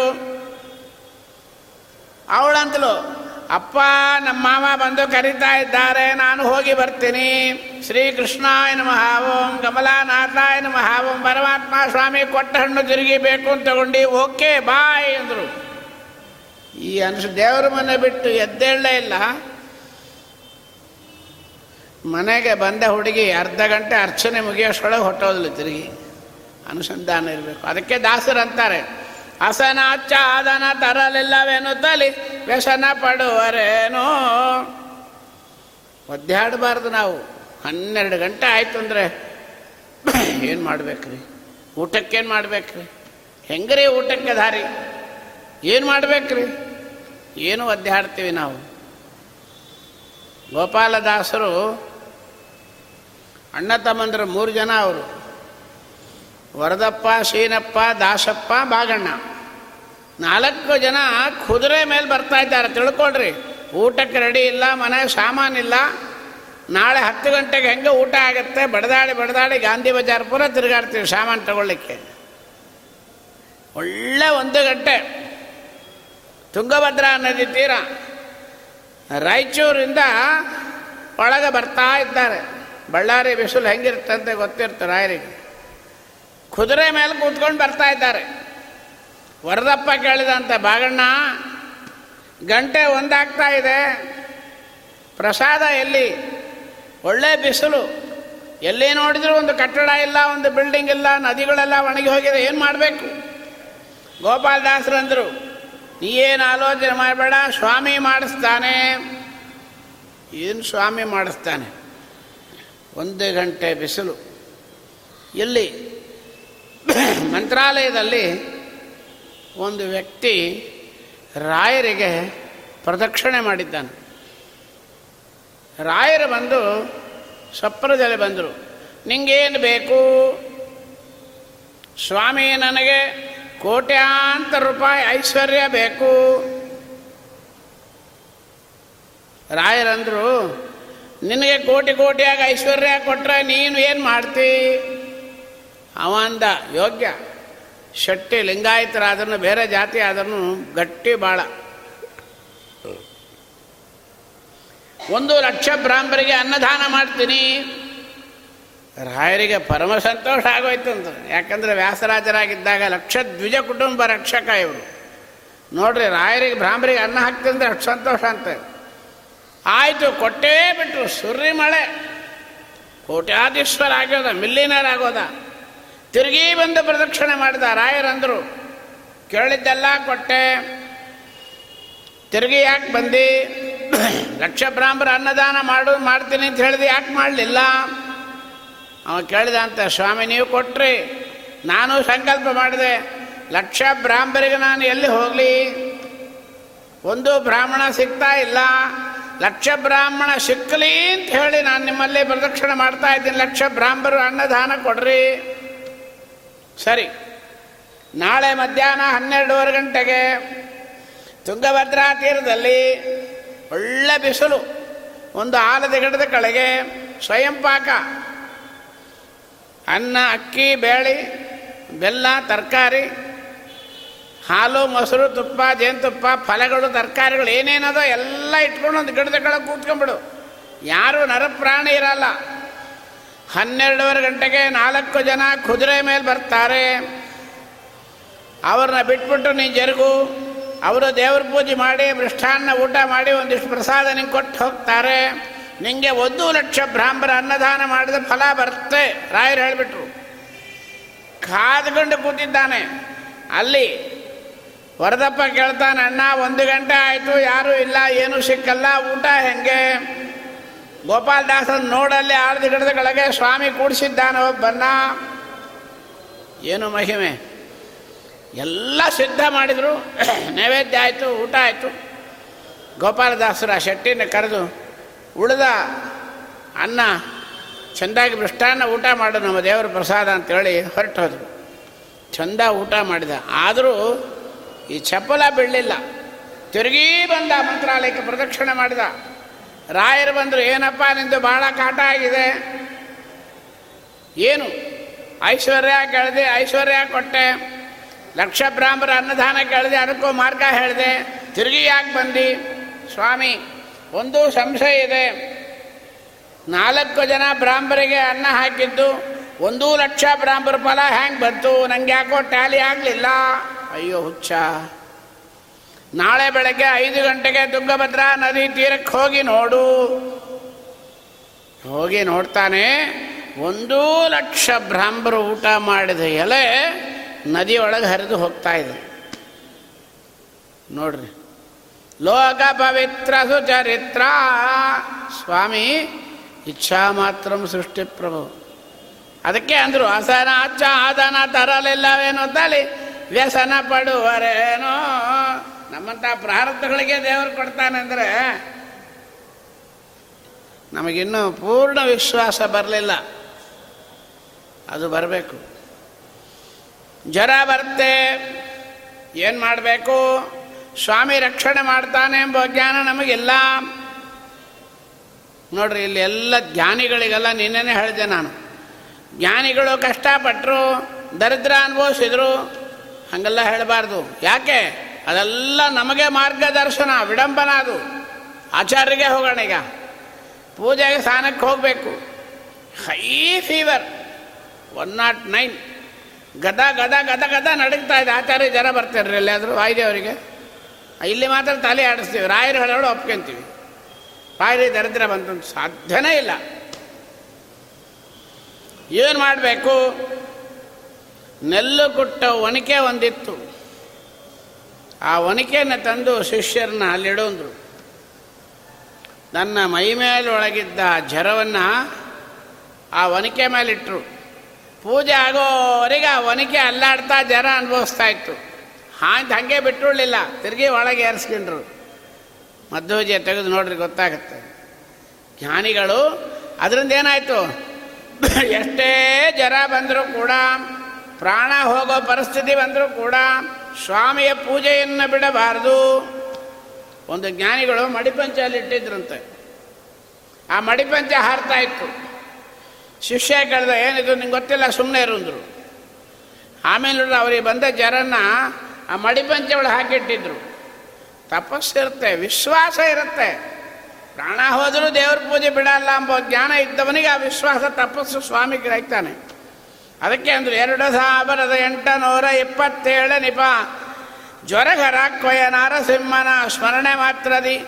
Speaker 1: ಅವಳಂತಲು, ಅಪ್ಪ, ನಮ್ಮ ಮಾಮ ಬಂದು ಕರೀತಾ ಇದ್ದಾರೆ, ನಾನು ಹೋಗಿ ಬರ್ತೀನಿ. ಶ್ರೀಕೃಷ್ಣಾಯ ನಮಃ, ಓಂ ಕಮಲಾನಾಥಾಯ ನಮಃ, ಓಂ ಪರಮಾತ್ಮ ಸ್ವಾಮಿ ಕೊಟ್ಟ ಹಣ್ಣು ತಿರುಗಿ ಬೇಕು ಅಂತ ತಗೊಂಡು, ಓಕೆ, ಬಾಯ್ ಅಂದರು. ಈ ಅನುಷ ದೇವರ ಮನೆ ಬಿಟ್ಟು ಎದ್ದೇಳಲೇ ಇಲ್ಲ. ಮನೆಗೆ ಬಂದ ಹುಡುಗಿ ಅರ್ಧ ಗಂಟೆ ಅರ್ಚನೆ ಮುಗಿಯೋಷ್ಟೊಳಗೆ ಹೊಟ್ಟೋದ್ಲು ತಿರುಗಿ. ಅನುಸಂಧಾನ ಇರಬೇಕು. ಅದಕ್ಕೆ ದಾಸರಂತಾರೆ ಆದನ ತರಲಿಲ್ಲವೇನು ತಲಿ, ವ್ಯಸನ ಪಡುವರೇನೋ? ಒದ್ದಾಡಬಾರ್ದು ನಾವು. ಹನ್ನೆರಡು ಗಂಟೆ ಆಯ್ತು ಅಂದರೆ ಏನು ಮಾಡ್ಬೇಕ್ರಿ? ಊಟಕ್ಕೇನು ಮಾಡ್ಬೇಕ್ರಿ? ಹೆಂಗ್ರಿ ಊಟಕ್ಕೆ ದಾರಿ? ಏನು ಮಾಡ್ಬೇಕ್ರಿ? ಏನು ಒದ್ದಾಡ್ತೀವಿ ನಾವು? ಗೋಪಾಲದಾಸರು ಅಣ್ಣ ತಮ್ಮಂದ್ರ ಮೂರು ಜನ ಅವರು. ವರದಪ್ಪ, ಶೀನಪ್ಪ, ದಾಸಪ್ಪ, ಬಾಗಣ್ಣ. ನಾಲ್ಕು ಜನ ಕುದುರೆ ಮೇಲೆ ಬರ್ತಾ ಇದ್ದಾರೆ, ತಿಳ್ಕೊಳ್ರಿ. ಊಟಕ್ಕೆ ರೆಡಿ ಇಲ್ಲ, ಮನೆ ಸಾಮಾನಿಲ್ಲ ನಾಳೆ ಹತ್ತು ಗಂಟೆಗೆ ಹೆಂಗೆ ಊಟ ಆಗುತ್ತೆ? ಬಡದಾಡಿ ಬಡದಾಡಿ ಗಾಂಧಿ ಬಜಾರ್ ಪೂರ ತಿರುಗಾಡ್ತೀವಿ ಸಾಮಾನು ತಗೊಳ್ಳಿಕ್ಕೆ. ಒಳ್ಳೆ ಒಂದು ಗಂಟೆ. ತುಂಗಭದ್ರಾ ನದಿ ತೀರ ರಾಯಚೂರಿಂದ ಒಳಗೆ ಬರ್ತಾ ಇದ್ದಾರೆ. ಬಳ್ಳಾರಿ ಬಿಸಿಲು ಹೆಂಗಿರ್ತಂತೆ ಗೊತ್ತಿರ್ತಾರೆ ರಾಯರಿಗೆ. ಕುದುರೆ ಮೇಲೆ ಕೂತ್ಕೊಂಡು ಬರ್ತಾ ಇದ್ದಾರೆ. ವರದಪ್ಪ ಕೇಳಿದಂತೆ, ಬಾಗಣ್ಣ, ಗಂಟೆ ಒಂದಾಗ್ತಾ ಇದೆ. ಪ್ರಸಾದ ಎಲ್ಲಿ? ಒಳ್ಳೆ ಬಿಸಿಲು. ಎಲ್ಲಿ ನೋಡಿದ್ರು ಒಂದು ಕಟ್ಟಡ ಇಲ್ಲ, ಒಂದು ಬಿಲ್ಡಿಂಗ್ ಇಲ್ಲ, ನದಿಗಳೆಲ್ಲ ಒಣಗಿ ಹೋಗಿದೆ. ಏನು ಮಾಡಬೇಕು? ಗೋಪಾಲದಾಸರು ಅಂದರು ನೀ ಏನು ಆಲೋಚನೆ ಮಾಡಬೇಡ, ಸ್ವಾಮಿ ಮಾಡಿಸ್ತಾನೆ. ಏನು ಸ್ವಾಮಿ ಮಾಡಿಸ್ತಾನೆ? ಒಂದು ಗಂಟೆ ಬಿಸಿಲು. ಇಲ್ಲಿ ಮಂತ್ರಾಲಯದಲ್ಲಿ ಒಂದು ವ್ಯಕ್ತಿ ರಾಯರಿಗೆ ಪ್ರದಕ್ಷಿಣೆ ಮಾಡಿದ್ದಾನೆ. ರಾಯರು ಬಂದು ಸಪ್ರದಲ್ಲಿ ಬಂದರು, ನಿಂಗೇನು ಬೇಕು? ಸ್ವಾಮಿ ನನಗೆ ಕೋಟ್ಯಾಂತರ ರೂಪಾಯಿ ಐಶ್ವರ್ಯ ಬೇಕು. ರಾಯರಂದರು, ನಿನಗೆ ಕೋಟಿ ಕೋಟಿಯಾಗಿ ಐಶ್ವರ್ಯ ಕೊಟ್ಟರೆ ನೀನು ಏನು ಮಾಡ್ತಿ? ಅವಂದ ಯೋಗ್ಯ. ಶೆಟ್ಟಿ ಲಿಂಗಾಯತರಾದ್ರೂ ಬೇರೆ ಜಾತಿ ಆದ್ರೂ ಗಟ್ಟಿ ಬಾಳ. ಒಂದು ಲಕ್ಷ ಬ್ರಾಹ್ಮರಿಗೆ ಅನ್ನದಾನ ಮಾಡ್ತೀನಿ. ರಾಯರಿಗೆ ಪರಮ ಸಂತೋಷ ಆಗೋಯ್ತು ಅಂತ. ಯಾಕಂದರೆ ವ್ಯಾಸರಾಜರಾಗಿದ್ದಾಗ ಲಕ್ಷ ದ್ವಿಜ ಕುಟುಂಬ ರಕ್ಷಕ ಇವರು. ನೋಡ್ರಿ, ರಾಯರಿಗೆ, ಬ್ರಾಹ್ಮರಿಗೆ ಅನ್ನ ಹಾಕ್ತಂದ್ರೆ ಅಷ್ಟು ಸಂತೋಷ ಅಂತ. ಆಯಿತು, ಕೊಟ್ಟೇ ಬಿಟ್ಟರು ಸುರ್ರಿ ಮಳೆ. ಕೋಟ್ಯಾಧೀಶ್ವರ ಆಗ್ಯೋದ, ಮಿಲ್ಲಿನರ್ ಆಗೋದ ತಿರುಗಿ ಬಂದು ಪ್ರದಕ್ಷಿಣೆ ಮಾಡಿದ ರಾಯರಂದರು, ಕೇಳಿದ್ದೆಲ್ಲ ಕೊಟ್ಟೆ. ತಿರುಗಿ ಯಾಕೆ ಬಂದು? ಲಕ್ಷ ಬ್ರಾಹ್ಮರ ಅನ್ನದಾನ ಮಾಡು, ಮಾಡ್ತೀನಿ ಅಂತ ಹೇಳಿದೆ ಯಾಕೆ ಮಾಡಲಿಲ್ಲ? ಅವ ಅಂತ, ಸ್ವಾಮಿ, ನೀವು ಕೊಟ್ರಿ. ನಾನು ಸಂಕಲ್ಪ ಮಾಡಿದೆ. ಲಕ್ಷ ಬ್ರಾಹ್ಮರಿಗೆ ನಾನು ಎಲ್ಲಿ ಹೋಗಲಿ? ಒಂದು ಬ್ರಾಹ್ಮಣ ಸಿಗ್ತಾ ಇಲ್ಲ. ಲಕ್ಷ ಬ್ರಾಹ್ಮಣ ಸಿಕ್ಕಲಿ ಅಂತ ಹೇಳಿ ನಾನು ನಿಮ್ಮಲ್ಲಿ ಪ್ರದಕ್ಷಿಣೆ ಮಾಡ್ತಾ ಇದ್ದೀನಿ. ಲಕ್ಷ ಬ್ರಾಹ್ಮರು ಅನ್ನದಾನ ಕೊಡ್ರಿ. ಸರಿ. ನಾಳೆ ಮಧ್ಯಾಹ್ನ ಹನ್ನೆರಡೂವರೆ ಗಂಟೆಗೆ ತುಂಗಭದ್ರಾ ತೀರದಲ್ಲಿ ಒಳ್ಳೆ ಬಿಸಿಲು. ಒಂದು ಆಲದ ಗಿಡದ ಕಳೆಗೆ ಸ್ವಯಂ ಪಾಕ ಅನ್ನ, ಅಕ್ಕಿ, ಬೇಳೆ, ಬೆಲ್ಲ, ತರಕಾರಿ, ಹಾಲು, ಮೊಸರು, ತುಪ್ಪ, ಜೇನುತುಪ್ಪ, ಫಲಗಳು, ತರಕಾರಿಗಳು, ಏನೇನದೋ ಎಲ್ಲ ಇಟ್ಕೊಂಡು ಒಂದು ಗಿಡದ ಕೆಳಗೆ ಕೂತ್ಕೊಂಡ್ಬಿಡು. ಯಾರು ನರಪ್ರಾಣಿ ಇರಲ್ಲ. ಹನ್ನೆರಡೂವರೆ ಗಂಟೆಗೆ ನಾಲ್ಕು ಜನ ಕುದುರೆ ಮೇಲೆ ಬರ್ತಾರೆ. ಅವ್ರನ್ನ ಬಿಟ್ಬಿಟ್ಟು ನೀನು ಜರುಗು. ಅವರು ದೇವ್ರ ಪೂಜೆ ಮಾಡಿ ಮೃಷ್ಟಾನ್ನ ಊಟ ಮಾಡಿ ಒಂದಿಷ್ಟು ಪ್ರಸಾದ ನಿಂಗೆ ಕೊಟ್ಟು ಹೋಗ್ತಾರೆ. ನಿಂಗೆ ಒಂದು ಲಕ್ಷ ಬ್ರಾಹ್ಮರ ಅನ್ನದಾನ ಮಾಡಿದ ಫಲ ಬರುತ್ತೆ. ರಾಯರು ಹೇಳಿಬಿಟ್ರು. ಕಾದ್ಕೊಂಡು ಕೂತಿದ್ದಾನೆ. ಅಲ್ಲಿ ವರದಪ್ಪ ಕೇಳ್ತಾನೆ, ಅಣ್ಣ, ಒಂದು ಗಂಟೆ ಆಯಿತು, ಯಾರೂ ಇಲ್ಲ, ಏನೂ ಸಿಕ್ಕಲ್ಲ, ಊಟ ಹೆಂಗೆ? ಗೋಪಾಲದಾಸನ್ ನೋಡಲ್ಲಿ ಆರ್ದ ಗಿಡದ ಕೆಳಗೆ ಸ್ವಾಮಿ ಕೂಡಿಸಿದ್ದಾನೆ ಒಬ್ಬನ್ನ ಏನು ಮಹಿಮೆ? ಎಲ್ಲ ಸಿದ್ಧ ಮಾಡಿದರು. <clears throat> ನೈವೇದ್ಯ ಆಯಿತು, ಊಟ ಆಯಿತು. ಗೋಪಾಲದಾಸರ ಶೆಟ್ಟಿನ ಕರೆದು ಉಳಿದ ಅನ್ನ ಚೆಂದಾಗಿ ಮೃಷ್ಟಾನ್ನ ಊಟ ಮಾಡು ನಮ್ಮ ದೇವರ ಪ್ರಸಾದ ಅಂತೇಳಿ ಹೊರಟು ಹೋದರು ಚಂದ ಊಟ ಮಾಡಿದ. ಆದರೂ ಈ ಚಪ್ಪಲ ಬೀಳಲಿಲ್ಲ ತಿರುಗಿ ಬಂದ ಮಂತ್ರಾಲಯಕ್ಕೆ ಪ್ರದಕ್ಷಿಣೆ ಮಾಡಿದ. ರಾಯರು ಬಂದರು, ಏನಪ್ಪ ನಿಂದು ಭಾಳ ಕಾಟ ಆಗಿದೆ? ಏನು? ಐಶ್ವರ್ಯ ಕೇಳಿದೆ, ಐಶ್ವರ್ಯ ಕೊಟ್ಟೆ. ಲಕ್ಷ ಬ್ರಾಹ್ಮರ ಅನ್ನದಾನ ಕೇಳಿದೆ ಅದಕ್ಕೂ ಮಾರ್ಗ ಹೇಳಿದೆ. ತಿರುಗಿ ಯಾಕೆ ಬಂದು? ಸ್ವಾಮಿ ಒಂದು ಸಂಶಯ ಇದೆ. ನಾಲ್ಕು ಜನ ಬ್ರಾಹ್ಮರಿಗೆ ಅನ್ನ ಹಾಕಿದ್ದು, ಒಂದೂ ಲಕ್ಷ ಬ್ರಾಹ್ಮರ ಫಲ ಹ್ಯಾಂಗೆ ಬಂತು? ನಂಗೆ ಯಾಕೋ ಟ್ಯಾಲಿ ಆಗಲಿಲ್ಲ. ಅಯ್ಯೋ, ಹುಚ್ಚ. ನಾಳೆ ಬೆಳಗ್ಗೆ ಐದು ಗಂಟೆಗೆ ತುಂಗಭದ್ರಾ ನದಿ ತೀರಕ್ಕೆ ಹೋಗಿ ನೋಡು. ಹೋಗಿ ನೋಡ್ತಾನೆ, ಒಂದೂ ಲಕ್ಷ ಬ್ರಾಹ್ಮರು ಊಟ ಮಾಡಿದ ಎಲೆ ನದಿಯೊಳಗೆ ಹರಿದು ಹೋಗ್ತಾ ಇದೆ. ನೋಡ್ರಿ. ಲೋಕ ಪವಿತ್ರ ಸುಚರಿತ್ರ ಸ್ವಾಮಿ, ಇಚ್ಛಾ ಮಾತ್ರ ಸೃಷ್ಟಿ ಪ್ರಭು. ಅದಕ್ಕೆ ಅಂದರು ಹಸನ ಅಚ್ಚ ಆದನ ತರಲಿಲ್ಲವೇನೋ ತಲೆ, ವ್ಯಸನ ಪಡುವರೇನೋ. ನಮ್ಮಂಥ ಪ್ರಾರಬ್ಧಗಳಿಗೆ ದೇವರು ಕೊಡ್ತಾನೆ ಅಂದರೆ, ನಮಗಿನ್ನೂ ಪೂರ್ಣ ವಿಶ್ವಾಸ ಬರಲಿಲ್ಲ. ಅದು ಬರಬೇಕು. ಜ್ವರ ಬರುತ್ತೆ ಏನು ಮಾಡಬೇಕು? ಸ್ವಾಮಿ ರಕ್ಷಣೆ ಮಾಡ್ತಾನೆ ಎಂಬ ಜ್ಞಾನ ನಮಗೆಲ್ಲ. ನೋಡ್ರಿ, ಇಲ್ಲಿ ಎಲ್ಲ ಜ್ಞಾನಿಗಳಿಗೆಲ್ಲ ನಿನ್ನೇ ಹೇಳಿದೆ ನಾನು. ಜ್ಞಾನಿಗಳು ಕಷ್ಟಪಟ್ಟರು ದರಿದ್ರ ಅನುಭವಿಸಿದ್ರು, ಹಾಗೆಲ್ಲ ಹೇಳಬಾರ್ದು. ಯಾಕೆ? ಅದೆಲ್ಲ ನಮಗೆ ಮಾರ್ಗದರ್ಶನ, ವಿಡಂಬನ ಅದು. ಆಚಾರ್ಯರಿಗೆ ಹೋಗೋಣ ಈಗ. ಪೂಜೆಗೆ ಸ್ನಾನಕ್ಕೆ ಹೋಗಬೇಕು. High fever one naught nine ಗದ ಗದ ಗದ ಗದ ನಡೀತಾ ಇದೆ. ಆಚಾರ್ಯ ಜನ ಬರ್ತಾರ್ರಿ ಎಲ್ಲಿಯಾದರೂ. ವಾಯುದೇವರಿಗೆ. ಇಲ್ಲಿ ಮಾತ್ರ ತಲೆ ಆಡಿಸ್ತೀವಿ. ರಾಯರು ಹೇಳೋಳು ಒಪ್ಕೊಂತೀವಿ. ರಾಯರಿ ದರಿದ್ರ ಬಂತು ಸಾಧ್ಯನೇ ಇಲ್ಲ. ಏನು ಮಾಡಬೇಕು? ನೆಲ್ಲು ಕೊಟ್ಟ ಒನಕೆ ಒಂದಿತ್ತು. ಆ ಒನಕೆಯನ್ನು ತಂದು ಶಿಷ್ಯರನ್ನ ಅಲ್ಲಿಡೋಂದ್ರು ನನ್ನ ಮೈ ಮೇಲೊಳಗಿದ್ದ ಜರವನ್ನು ಆ ಒನಕೆ ಮೇಲಿಟ್ಟರು ಪೂಜೆ ಆಗೋವರೆಗೆ ಆ ಒನಕೆ ಅಲ್ಲಾಡ್ತಾ ಜ್ವರ ಅನುಭವಿಸ್ತಾ ಇತ್ತು. ಹಾಂತ ಹಾಗೆ ಬಿಟ್ಟುಳ್ಳಿಲ್ಲ ತಿರುಗಿ ಒಳಗೆ ಏರಿಸ್ಕೊಂಡ್ರು. ಮಧ್ವಜೆ ತೆಗೆದು ನೋಡ್ರಿ ಗೊತ್ತಾಗುತ್ತೆ. ಜ್ಞಾನಿಗಳು, ಅದರಿಂದ ಏನಾಯಿತು? ಎಷ್ಟೇ ಜರ ಬಂದರೂ ಕೂಡ, ಪ್ರಾಣ ಹೋಗೋ ಪರಿಸ್ಥಿತಿ ಬಂದರೂ ಕೂಡ, ಸ್ವಾಮಿಯ ಪೂಜೆಯನ್ನು ಬಿಡಬಾರದು. ಒಂದು ಜ್ಞಾನಿಗಳು ಮಡಿಪಂಚಲ್ಲಿ ಇಟ್ಟಿದ್ರಂತೆ. ಆ ಮಡಿಪಂಚ ಹಾರ್ತಾ ಇತ್ತು. ಶಿಷ್ಯ ಕೇಳಿದ, ಏನಿದು ನಿಂಗೆ ಗೊತ್ತಿಲ್ಲ ಸುಮ್ಮನೆ ಇರುಂದ್ರು ಆಮೇಲೆ ಅವರಿಗೆ ಬಂದ ಜರನ್ನ ಆ ಮಡಿಪಂಚೆ ಒಳಗೆ ಹಾಕಿಟ್ಟಿದ್ರು. ತಪಸ್ಸಿರುತ್ತೆ ವಿಶ್ವಾಸ ಇರುತ್ತೆ. ಪ್ರಾಣ ಹೋದರೂ ದೇವ್ರ ಪೂಜೆ ಬಿಡಲ್ಲ ಎಂಬ ಜ್ಞಾನ ಇದ್ದವನಿಗೆ ಆ ವಿಶ್ವಾಸ ತಪಸ್ಸು ಸ್ವಾಮಿ ಗ್ರಹಿತಾನೆ ಅದಕ್ಕೆ ಅಂದರು, ಎರಡು ಸಾವಿರದ ಎಂಟುನೂರ ಇಪ್ಪತ್ತೇಳು ನಿಪ ಜ್ವರಘರ ಕೊಯ ನಾರಸಿಂಹನ ಸ್ಮರಣೆ ಮಾತ್ರದಿ,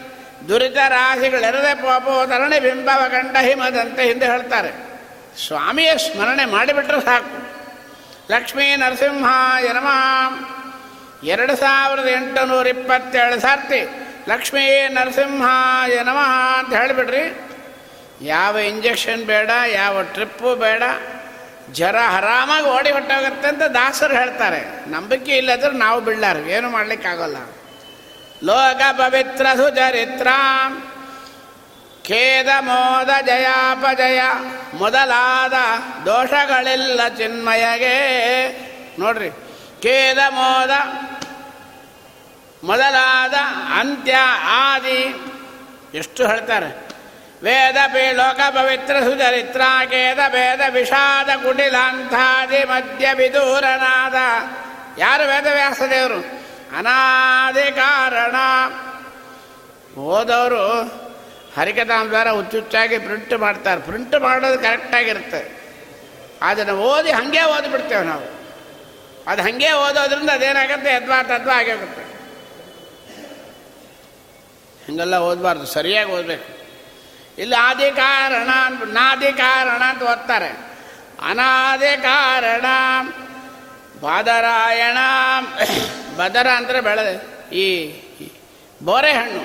Speaker 1: ದುರಿತ ರಾಶಿಗಳೆರದೆ ಪಾಪೋ, ತರಣಿ ಬಿಂಬವ ಗಂಡ ಹಿಮದಂತೆ ಹಿಂದೆ ಹೇಳ್ತಾರೆ. ಸ್ವಾಮಿಯ ಸ್ಮರಣೆ ಮಾಡಿಬಿಟ್ರೆ ಸಾಕು. ಲಕ್ಷ್ಮೀ ನರಸಿಂಹ ಯನಮ ಎರಡು ಸಾವಿರದ ಎಂಟುನೂರ ಇಪ್ಪತ್ತೇಳು ಸರ್ತಿ ಲಕ್ಷ್ಮೀ ನರಸಿಂಹಾಯ ನಮಃ ಅಂತ ಹೇಳಿಬಿಡ್ರಿ. ಯಾವ ಇಂಜೆಕ್ಷನ್ ಬೇಡ, ಯಾವ ಟ್ರಿಪ್ಪು ಬೇಡ, ಜ್ವರ ಆರಾಮಾಗಿ ಓಡಿ ಹೊಟ್ಟೋಗುತ್ತೆ ಅಂತ ದಾಸರು ಹೇಳ್ತಾರೆ. ನಂಬಿಕೆ ಇಲ್ಲದ್ರೆ ನಾವು ಬಿಡ್ಲಾರ ಏನು ಮಾಡಲಿಕ್ಕಾಗಲ್ಲ. ಲೋಕ ಪವಿತ್ರ ಸುಚರಿತ್ರ. ಖೇದ ಮೋದ ಜಯಾಪಜಯ ಮೊದಲಾದ ದೋಷಗಳಿಲ್ಲ ಚಿನ್ಮಯಗೆ. ನೋಡ್ರಿ ಖೇದ ಮೋದ, ಮೊದಲಾದ ಅಂತ್ಯ ಆದಿ, ಎಷ್ಟು ಹೇಳ್ತಾರೆ? ವೇದ ಪಿ ಲೋಕ ಪವಿತ್ರ ಸುಚರಿತ್ರ ಖೇದ ಭೇದ ವಿಷಾದ ಕುಟಿಲಾಂಥಾದಿ ಮಧ್ಯ ವಿದೂರನಾದ. ಯಾರು ವೇದವ್ಯಾಸ ದೇವರು? ಅನಾದಿ ಕಾರಣ. ಓದವರು ದ್ವಾರ ಹುಚ್ಚುಚ್ಚಾಗಿ ಪ್ರಿಂಟ್ ಮಾಡ್ತಾರೆ. ಪ್ರಿಂಟ್ ಮಾಡೋದು ಕರೆಕ್ಟಾಗಿರುತ್ತೆ ಅದನ್ನು ಓದಿ ಹಾಗೆ ಓದಿಬಿಡ್ತೇವೆ ನಾವು. ಅದು ಹಾಗೆ ಓದೋದ್ರಿಂದ ಅದೇನಾಗುತ್ತೆ? ಯದ್ವಾ ತದ್ವಾ ಹೋಗುತ್ತೆ ಹೀಗೆಲ್ಲ ಓದಬಾರ್ದು, ಸರಿಯಾಗಿ ಓದಬೇಕು. ಇಲ್ಲಿ ಆದಿ ಕಾರಣ ನಾದಿ ಕಾರಣ ಅಂತ ಓದ್ತಾರೆ. ಅನಾದಿ ಕಾರಣ, ಬಾದರಾಯಣ, ಬದರ ಅಂದರೆ ಬೆಳೆ ಈ ಬೋರೆ ಹಣ್ಣು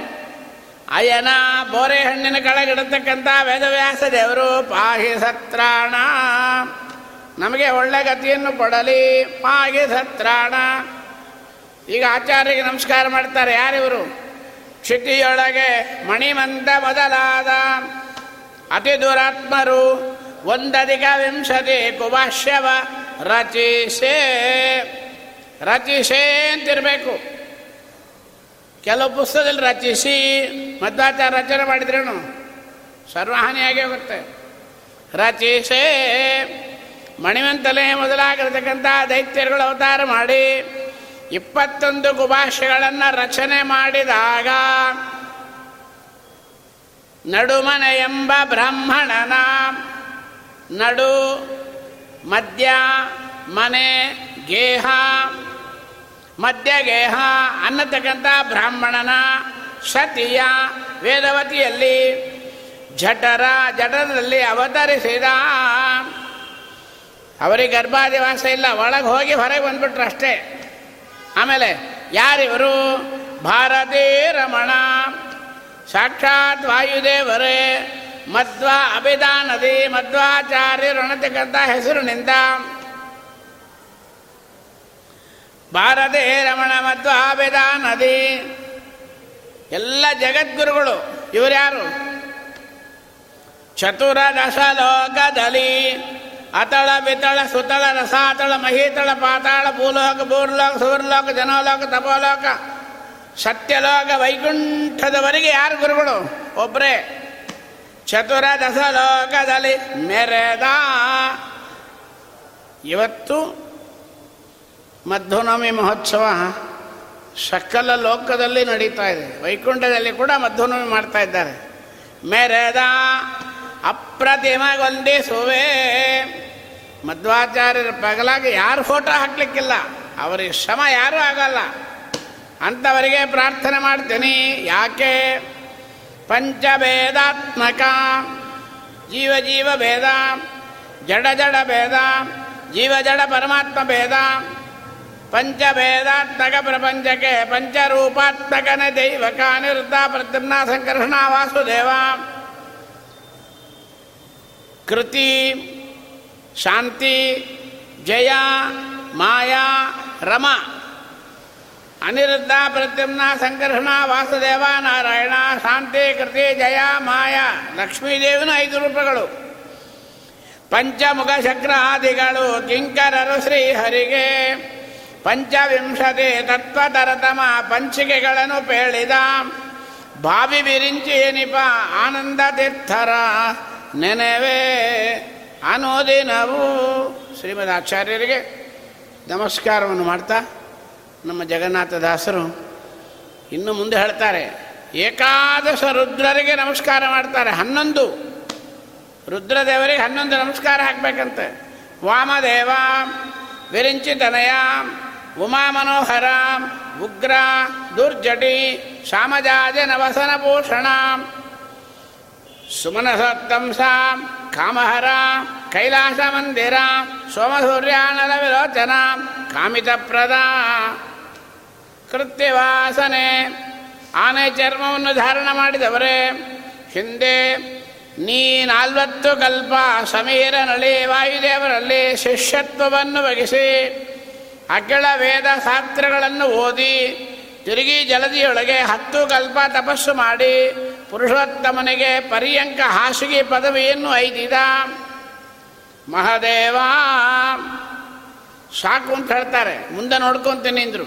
Speaker 1: ಅಯನ ಬೋರೆ ಹಣ್ಣಿನ ಕೆಳಗಿಡತಕ್ಕಂಥ ವೇದವ್ಯಾಸ ದೇವರು ಪಾಹಿ ಸತ್ರಾಣ. ನಮಗೆ ಒಳ್ಳೆ ಗತಿಯನ್ನು ಕೊಡಲಿ. ಪಾಗೆ ಸತ್ರಾಣ ಈಗ ಆಚಾರ್ಯರಿಗೆ ನಮಸ್ಕಾರ ಮಾಡ್ತಾರೆ. ಯಾರಿವರು? ಕ್ಷಿತಿಯೊಳಗೆ ಮಣಿಮಂತ ಮೊದಲಾದ ಅತಿ ದುರಾತ್ಮರು. ಒಂದಧಿಕ ವಿಂಶತಿ ಕುಭಾಷ್ಯವ ರಚಿಸೇ. ರಚಿಸೇ ಅಂತಿರಬೇಕು. ಕೆಲವು ಪುಸ್ತಕದಲ್ಲಿ ರಚಿಸಿ ಮಧ್ವಾಚಾರ ರಚನೆ ಮಾಡಿದ್ರೇನು? ಸರ್ವಹಾನಿಯಾಗಿ ಹೋಗುತ್ತೆ. ರಚಿಸೇ. ಮಣಿವಂತಲೇ ಮೊದಲಾಗಿರತಕ್ಕಂಥ ದೈತ್ಯರುಗಳು ಅವತಾರ ಮಾಡಿ ಇಪ್ಪತ್ತೊಂದು ಗುಭಾಷೆಗಳನ್ನು ರಚನೆ ಮಾಡಿದಾಗ ನಡುಮನ ಎಂಬ ಬ್ರಾಹ್ಮಣನ ನಡು ಮಧ್ಯ ಮನೆ ಗೇಹ, ಮಧ್ಯ ಗೇಹ ಅನ್ನತಕ್ಕಂಥ ಬ್ರಾಹ್ಮಣನ ಸತಿಯ ವೇದವತಿಯಲ್ಲಿ ಜಠರ ಜಠರದಲ್ಲಿ ಅವತರಿಸಿದ ಅವರಿಗೆ ಗರ್ಭಾದಿವಾಸ ಇಲ್ಲ, ಒಳಗೆ ಹೋಗಿ ಹೊರಗೆ ಬಂದ್ಬಿಟ್ರು ಅಷ್ಟೇ. ಆಮೇಲೆ ಯಾರಿವರು? ಭಾರತೀ ರಮಣ. ಸಾಕ್ಷಾತ್ ವಾಯುದೇವರೇ. ಮಧ್ವ ಅಭಿಧಾನದಿ ಮಧ್ವಾಚಾರ್ಯ ಋಣತಿಗಂತ ಹೆಸರಿನಿಂದ. ಭಾರತೇ ರಮಣ ಮಧ್ವಾಭಿಧಾನದಿ ಎಲ್ಲ ಜಗದ್ಗುರುಗಳು ಇವರ್ಯಾರು ಚತುರದಶ ಲೋಕದಲ್ಲಿ ಅತಳ ಬಿತಳ ಸುತಳ ರಸಾತಳ ಮಹೀತಳ, ಪಾತಾಳ, ಭೂಲೋಕ, ಭೂರ್ಲೋಕ, ಸುವರ್ಲೋಕ, ಜನೋಲೋಕ, ತಪೋಲೋಕ, ಸತ್ಯಲೋಕ, ವೈಕುಂಠದವರೆಗೆ ಯಾರು ಗುರುಗಳು? ಒಬ್ಬರೇ ಚತುರದಶ ಲೋಕದಲ್ಲಿ ಮೆರೆದ. ಇವತ್ತು ಮಧ್ವನವಮಿ ಮಹೋತ್ಸವ ಸಕಲ ಲೋಕದಲ್ಲಿ ನಡೀತಾ ಇದೆ. ವೈಕುಂಠದಲ್ಲಿ ಕೂಡ ಮಧ್ವನವಮಿ ಮಾಡ್ತಾ ಇದ್ದಾರೆ. ಮೆರೆದ. ಅಪ್ರತಿಮಗೊಂದಿಸುವೆ ಮಧ್ವಾಚಾರ್ಯರ ಪಗಲಾಗಿ ಯಾರು ಫೋಟೋ ಹಾಕ್ಲಿಕ್ಕಿಲ್ಲ? ಅವರಿಗೆ ಶ್ರಮ ಯಾರೂ ಆಗಲ್ಲ. ಅಂಥವರಿಗೆ ಪ್ರಾರ್ಥನೆ ಮಾಡ್ತೀನಿ. ಯಾಕೆ? ಪಂಚಭೇದಾತ್ಮಕ. ಜೀವ ಜೀವ ಭೇದ. ಜಡ ಜಡ ಭೇದ. ಜೀವ ಜಡ ಪರಮಾತ್ಮ ಭೇದ. ಪಂಚಭೇದಾತ್ಮಕ ಪ್ರಪಂಚಕ್ಕೆ ಪಂಚರೂಪಾತ್ಮಕನೇ ದೈವಕ ಅನಿರುದ್ಧ ಪ್ರದ್ಯುಮ್ನ ಸಂಕರ್ಷಣ ವಾಸುದೇವ. ಕೃತಿ, ಶಾಂತಿ, ಜಯ, ಮಾಯಾ, ರಮ. ಅನಿರುದ್ಧ, ಪ್ರದ್ಯುಮ್ನ, ಸಂಕರ್ಷಣ, ವಾಸುದೇವ, ನಾರಾಯಣ, ಶಾಂತಿ, ಕೃತಿ, ಜಯ, ಮಾಯಾ, ಲಕ್ಷ್ಮೀದೇವಿನ ಐದು ರೂಪಗಳು. ಪಂಚಮುಖ ಚಕ್ರಾದಿಗಳು ಕಿಂಕರರು, ಶ್ರೀಹರಿಗೆ. ಪಂಚವಿಂಶತಿ ತತ್ವತರತಮ ಪಂಚಿಕೆಗಳನ್ನು ಪೇಳಿದ. ಭಾವಿ ಬಿರಿಂಚಿ ನಿಪ ಆನಂದ ತೀರ್ಥರ. ನೆನೆವೆ ನಾವು ಶ್ರೀಮದ್ ಆಚಾರ್ಯರಿಗೆ ನಮಸ್ಕಾರವನ್ನು ಮಾಡ್ತಾ ನಮ್ಮ ಜಗನ್ನಾಥದಾಸರು ಇನ್ನು ಮುಂದೆ ಹೇಳ್ತಾರೆ, ಏಕಾದಶ ರುದ್ರರಿಗೆ ನಮಸ್ಕಾರ ಮಾಡ್ತಾರೆ. ಹನ್ನೊಂದು. ರುದ್ರದೇವರಿಗೆ ಹನ್ನೊಂದು ನಮಸ್ಕಾರ ಹಾಕಬೇಕಂತೆ. ವಾಮದೇವ, ವಿರಿಂಚಿತನಯ ಉಮಾ ಮನೋಹರ ಉಗ್ರ, ದುರ್ಜಟಿ, ಶಾಮಜಾಜ ನವಸನಭೂಷಣ. ಸುಮನಸತ್ತಂಸ ಕಾಮಹರ ಕೈಲಾಸ ಮಂದಿರ ಸೋಮಸೂರ್ಯಾನಲ ಕಾಮಿತ ಕಾಮಿತಪ್ರದ ಕೃತ್ಯವಾಸನೆ ಆನೆ ಚರ್ಮವನ್ನು ಧಾರಣ ಮಾಡಿದವರೇ, ಹಿಂದೆ ನೀ ನಾಲ್ವತ್ತು ಕಲ್ಪ ಸಮೀರನಲ್ಲಿ ವಾಯುದೇವರಲ್ಲಿ ಶಿಷ್ಯತ್ವವನ್ನು ವಹಿಸಿ ಅಗಳ ವೇದ ಶಾಸ್ತ್ರಗಳನ್ನು ಓದಿ, ತಿರುಗಿ ಜಲದಿಯೊಳಗೆ ಹತ್ತು ಕಲ್ಪ ತಪಸ್ಸು ಮಾಡಿ ಪುರುಷೋತ್ತಮನಿಗೆ ಪರ್ಯಂಕ ಹಾಸಿಗೆ ಪದವಿಯನ್ನು ಐದಿದ? ಮಹದೇವ! ಸಾಕು ಅಂತ ಹೇಳ್ತಾರೆ. ಮುಂದೆ ನೋಡ್ಕೊಂತೀನಿ ಅಂದರು.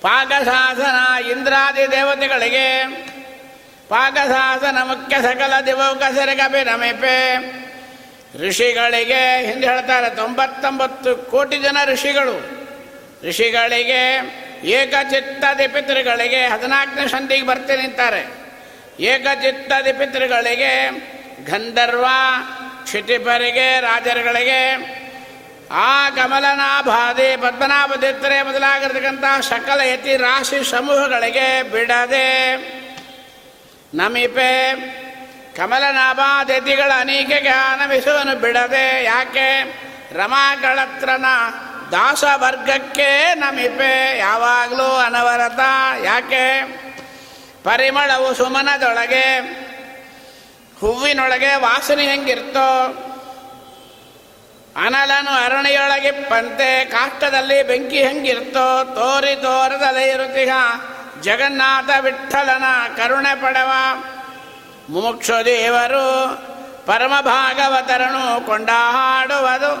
Speaker 1: ಪಾಕಶಾಸನ ಇಂದ್ರಾದಿ ದೇವತೆಗಳಿಗೆ ಪಾಕಶಾಸನ ಮುಖ್ಯ ಸಕಲ ದಿವಕಸರಿಗಪಿ ನಮೆಪೆ. ಋಷಿಗಳಿಗೆ, ಹಿಂದೆ ಹೇಳ್ತಾರೆ, ತೊಂಬತ್ತೊಂಬತ್ತು ಕೋಟಿ ಜನ ಋಷಿಗಳು. ಋಷಿಗಳಿಗೆ, ಏಕಚಿತ್ತದಿ ಪಿತೃಗಳಿಗೆ ಹದಿನಾಲ್ಕನೇ ಸಂಧಿಗೆ ಬರ್ತಿ ನಿಂತಾರೆ ಏಕಚಿತ್ತದಿ ಪಿತೃಗಳಿಗೆ ಗಂಧರ್ವ, ಕ್ಷಿತಿಪರಿಗೆ, ರಾಜರುಗಳಿಗೆ, ಆ ಕಮಲನಾಭಾದಿ, ಪದ್ಮನಾಭದಿತ್ತರೆ ಮೊದಲಾಗಿರ್ತಕ್ಕಂಥ ಸಕಲ ಯತಿ ರಾಶಿ ಸಮೂಹಗಳಿಗೆ ಬಿಡದೆ ನಮಿಪೆ ಕಮಲನಾಭಾದಿತಿಗಳ ಜ್ಞಾನ ಆನಮಿಸುವನು ಬಿಡದೆ, ಯಾಕೆ? ರಮಾಗಳತ್ರನ ದಾಸವರ್ಗಕ್ಕೆ ನಮಿಪೆ, ಯಾವಾಗಲೂ ಅನವರತ, ಯಾಕೆ? ಪರಿಮಳವು ಸುಮನದೊಳಗೆ, ಹೂವಿನೊಳಗೆ ವಾಸನೆ ಹೆಂಗಿರ್ತೋ, ಅನಲನು ಅರಣಿಯೊಳಗಿಪ್ಪಂತೆ ಕಾಷ್ಟದಲ್ಲಿ ಬೆಂಕಿ ಹೆಂಗಿರ್ತೋ, ತೋರಿ ತೋರದಲ್ಲೇ ಇರುತ್ತೀಗ ಜಗನ್ನಾಥ ವಿಠಲನ ಕರುಣೆ ಪಡವ. ಮುಮುಕ್ಷು ದೇವರು ಪರಮ ಭಾಗವತರನು ಕೊಂಡಾಡುವುದು.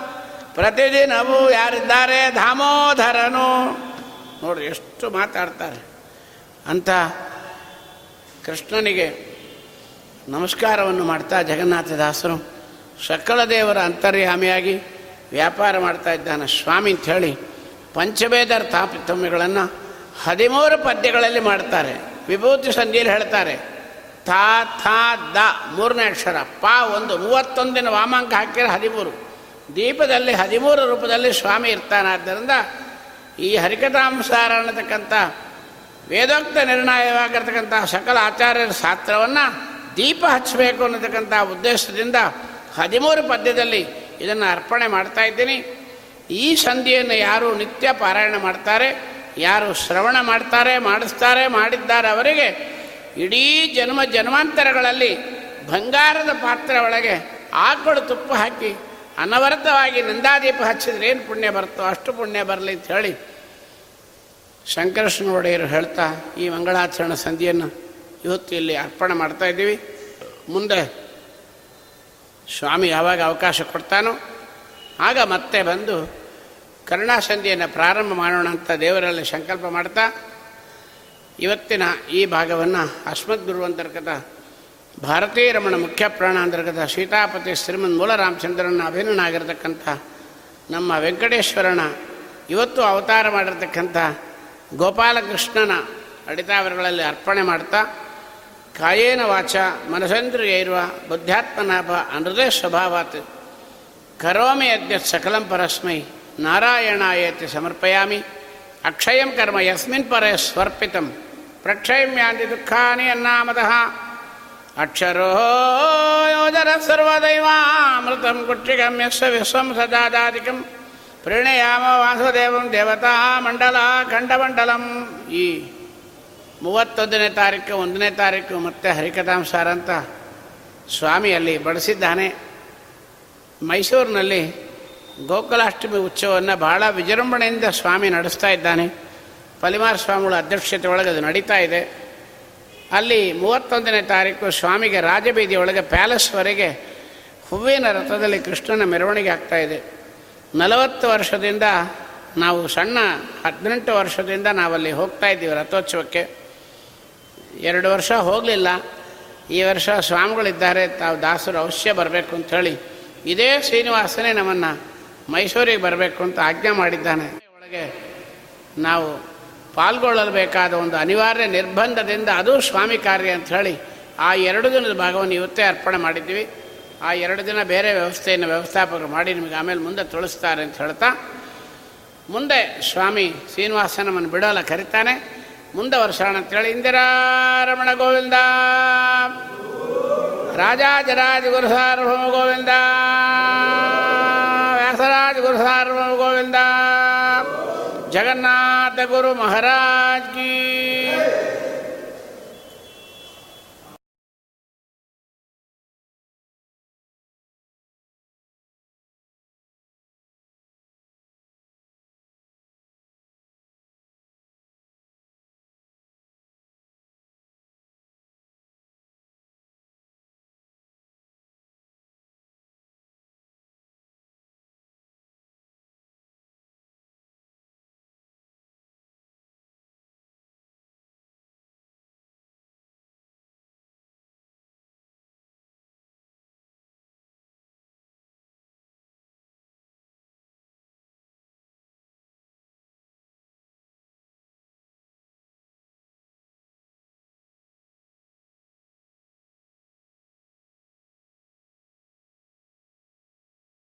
Speaker 1: ಪ್ರತಿದಿನವೂ ಯಾರಿದ್ದಾರೆ? ದಾಮೋದರನು ನೋಡ್ರಿ, ಎಷ್ಟು ಮಾತಾಡ್ತಾರೆ. ಅಂತ ಕೃಷ್ಣನಿಗೆ ನಮಸ್ಕಾರವನ್ನು ಮಾಡ್ತಾ ಜಗನ್ನಾಥದಾಸರು ಸಕಲ ದೇವರ ಅಂತರ್ಯಾಮಿಯಾಗಿ ವ್ಯಾಪಾರ ಮಾಡ್ತಾ ಇದ್ದಾನೆ ಸ್ವಾಮಿ ಅಂತ ಹೇಳಿ ಪಂಚಭೇದರ ತಾಪಿತಮ್ಯಗಳನ್ನು ಹದಿಮೂರು ಪದ್ಯಗಳಲ್ಲಿ ಮಾಡ್ತಾರೆ. ವಿಭೂತಿ ಸಂಧಿಯಲ್ಲಿ ಹೇಳ್ತಾರೆ ಥಾ ಥಾ, ದ ಮೂರನೇ ಅಕ್ಷರ, ಪಾ ಒಂದು, ಮೂವತ್ತೊಂದಿನ ವಾಮಾಂಕ ಹಾಕಿದ್ರೆ ಹದಿಮೂರು. ದೀಪದಲ್ಲಿ ಹದಿಮೂರು ರೂಪದಲ್ಲಿ ಸ್ವಾಮಿ ಇರ್ತಾನಾದ್ದರಿಂದ ಈ ಹರಿಕಥಾಂಸಾರ ಅನ್ನತಕ್ಕಂಥ ವೇದೋಕ್ತ ನಿರ್ಣಾಯವಾಗಿರ್ತಕ್ಕಂಥ ಸಕಲ ಆಚಾರ್ಯರ ಶಾಸ್ತ್ರವನ್ನು ದೀಪ ಹಚ್ಚಬೇಕು ಅನ್ನತಕ್ಕಂಥ ಉದ್ದೇಶದಿಂದ ಹದಿಮೂರು ಪದ್ಯದಲ್ಲಿ ಇದನ್ನು ಅರ್ಪಣೆ ಮಾಡ್ತಾ ಇದ್ದೀನಿ. ಈ ಸಂಧಿಯನ್ನು ಯಾರು ನಿತ್ಯ ಪಾರಾಯಣ ಮಾಡ್ತಾರೆ, ಯಾರು ಶ್ರವಣ ಮಾಡ್ತಾರೆ, ಮಾಡಿಸ್ತಾರೆ, ಮಾಡಿದ್ದಾರೆ ಅವರಿಗೆ ಇಡೀ ಜನ್ಮ ಜನ್ಮಾಂತರಗಳಲ್ಲಿ ಬಂಗಾರದ ಪಾತ್ರ ಒಳಗೆ ಆಕಳು ತುಪ್ಪ ಹಾಕಿ ಅನವರತವಾಗಿ ನಂದಾದೀಪ ಹಚ್ಚಿದ್ರೆ ಏನು ಪುಣ್ಯ ಬರುತ್ತೋ ಅಷ್ಟು ಪುಣ್ಯ ಬರಲಿ ಅಂತ ಹೇಳಿ ಶಂಕರಷ್ಣ ಒಡೆಯರು ಹೇಳ್ತಾ, ಈ ಮಂಗಳಾಚರಣ ಸಂಧಿಯನ್ನು ಇವತ್ತು ಇಲ್ಲಿ ಅರ್ಪಣೆ ಮಾಡ್ತಾ ಇದ್ದೀವಿ. ಮುಂದೆ ಸ್ವಾಮಿ ಯಾವಾಗ ಅವಕಾಶ ಕೊಡ್ತಾನೋ, ಆಗ ಮತ್ತೆ ಬಂದು ಕರುಣಾಸಂಧಿಯನ್ನು ಪ್ರಾರಂಭ ಮಾಡೋಣ ಅಂತ ದೇವರಲ್ಲಿ ಸಂಕಲ್ಪ ಮಾಡ್ತಾ, ಇವತ್ತಿನ ಈ ಭಾಗವನ್ನು ಅಸ್ಮದ್ ಗುರು ಅಂತರ್ಗತ ಭಾರತೀಯ ರಮಣ ಮುಖ್ಯ ಪ್ರಾಣ ಅಂತರ್ಗತ ಸೀತಾಪತಿ ಶ್ರೀಮನ್ ಮೂಲ ರಾಮಚಂದ್ರನ ಅಭಿನಯನಾಗಿರ್ತಕ್ಕಂಥ ನಮ್ಮ ವೆಂಕಟೇಶ್ವರನ ಇವತ್ತು ಅವತಾರ ಮಾಡಿರ್ತಕ್ಕಂಥ ಗೋಪಾಲಕೃಷ್ಣನ ಅಡಿತಾವರಗಳಲ್ಲಿ ಅರ್ಪಣೆ ಮಾಡ್ತಾ, ಕಾಯೇನ ವಾಚ, ಮನಸೇಂದ್ರಿಯ ಇರುವ, ಬುದ್ಧಾತ್ಮನಾಭ ಅನೃದಯ ಸ್ವಭಾವಾತ್, ಕರೋಮಿ ಅದ್ಯ ಸಕಲಂ ಪರಸ್ಮೈ, ನಾರಾಯಣಾಯತಿ ಸಮರ್ಪಯಾಮಿ, ಅಕ್ಷಯಂ ಕರ್ಮ ಯಸ್ಮಿನ್ ಪರೇ ಸ್ವರ್ಪಿತಂ, ಪ್ರಕ್ಷಯಮ್ಯಾಂತಿ ದುಃಖಾನಿ ಅನ್ನಾಮತಃ ಅಕ್ಷರೋ ಯೋಜನ ಸರ್ವದೈವಾಮೃತಂ ಕುಕ್ಷಿಗಮ್ಯಸ್ಸ ವಿಶ್ವಂ ಸದಾದಾದಿಕಂ. ಪ್ರಣಯಾಮ ವಾಸುದೇವಂ ದೇವತಾ ಮಂಡಲ ಖಂಡಮಂಡಲಂ. ಈ ಮೂವತ್ತೊಂದನೇ ತಾರೀಕು, ಒಂದನೇ ತಾರೀಕು ಮತ್ತೆ ಹರಿಕಥಾಂಸಾರ ಅಂತ ಸ್ವಾಮಿ ಅಲ್ಲಿ ಬಡಿಸಿದ್ದಾನೆ ಮೈಸೂರಿನಲ್ಲಿ ಗೋಕುಲಾಷ್ಟಮಿ ಉತ್ಸವವನ್ನು ಬಹಳ ವಿಜೃಂಭಣೆಯಿಂದ ಸ್ವಾಮಿ ನಡೆಸ್ತಾ ಇದ್ದಾನೆ. ಪಲಿಮಾರ ಸ್ವಾಮಿಗಳ ಅಧ್ಯಕ್ಷತೆ ಒಳಗೆ ಅದು ನಡೀತಾ ಇದೆ. ಅಲ್ಲಿ ಮೂವತ್ತೊಂದನೇ ತಾರೀಕು ಸ್ವಾಮಿಗೆ ರಾಜಬೀದಿಯೊಳಗೆ ಪ್ಯಾಲೇಸ್ವರೆಗೆ ಹೂವಿನ ರಥದಲ್ಲಿ ಕೃಷ್ಣನ ಮೆರವಣಿಗೆ ಆಗ್ತಾ ಇದೆ. ನಲವತ್ತು ವರ್ಷದಿಂದ ನಾವು ಸಣ್ಣ ಹದಿನೆಂಟು ವರ್ಷದಿಂದ ನಾವಲ್ಲಿ ಹೋಗ್ತಾ ಇದ್ದೀವಿ ರಥೋತ್ಸವಕ್ಕೆ. ಎರಡು ವರ್ಷ ಹೋಗಲಿಲ್ಲ. ಈ ವರ್ಷ ಸ್ವಾಮಿಗಳಿದ್ದಾರೆ, ತಾವು ದಾಸರು ಅವಶ್ಯ ಬರಬೇಕು ಅಂಥೇಳಿ ಇದೇ ಶ್ರೀನಿವಾಸನೇ ನಮ್ಮನ್ನು ಮೈಸೂರಿಗೆ ಬರಬೇಕು ಅಂತ ಆಜ್ಞೆ ಮಾಡಿದ್ದಾನೆ. ಒಳಗೆ ನಾವು ಪಾಲ್ಗೊಳ್ಳಬೇಕಾದ ಒಂದು ಅನಿವಾರ್ಯ ನಿರ್ಬಂಧದಿಂದ ಅದು ಸ್ವಾಮಿ ಕಾರ್ಯ ಅಂತ ಆ ಎರಡು ದಿನದ ಭಾಗವನ್ನು ಇವತ್ತೇ ಅರ್ಪಣೆ ಮಾಡಿದ್ದೀವಿ. ಆ ಎರಡು ದಿನ ಬೇರೆ ವ್ಯವಸ್ಥೆಯನ್ನು ವ್ಯವಸ್ಥಾಪಕರು ಮಾಡಿ ನಿಮಗೆ ಆಮೇಲೆ ಮುಂದೆ ತೊಳಿಸ್ತಾರೆ ಅಂತ ಹೇಳ್ತಾ, ಮುಂದೆ ಸ್ವಾಮಿ ಶ್ರೀನಿವಾಸ ನಮ್ಮನ್ನು ಬಿಡೋಲ್ಲ ಕರಿತಾನೆ. ಮುಂದೆ ವರ್ಷ ಅಂತೇಳಿ ಇಂದಿರಾರಮಣ ಗೋವಿಂದ, ರಾಜಾಜರಾಜ ಗುರು ಸಾರ್ವಭೌಮ ಗೋವಿಂದ, ವ್ಯಾಸರಾಜ ಗುರು ಸಾರ್ವಭೌಮ ಗೋವಿಂದ, ಜಗನ್ನಾಥ ಗುರು ಮಹಾರಾಜ್ ಕಿ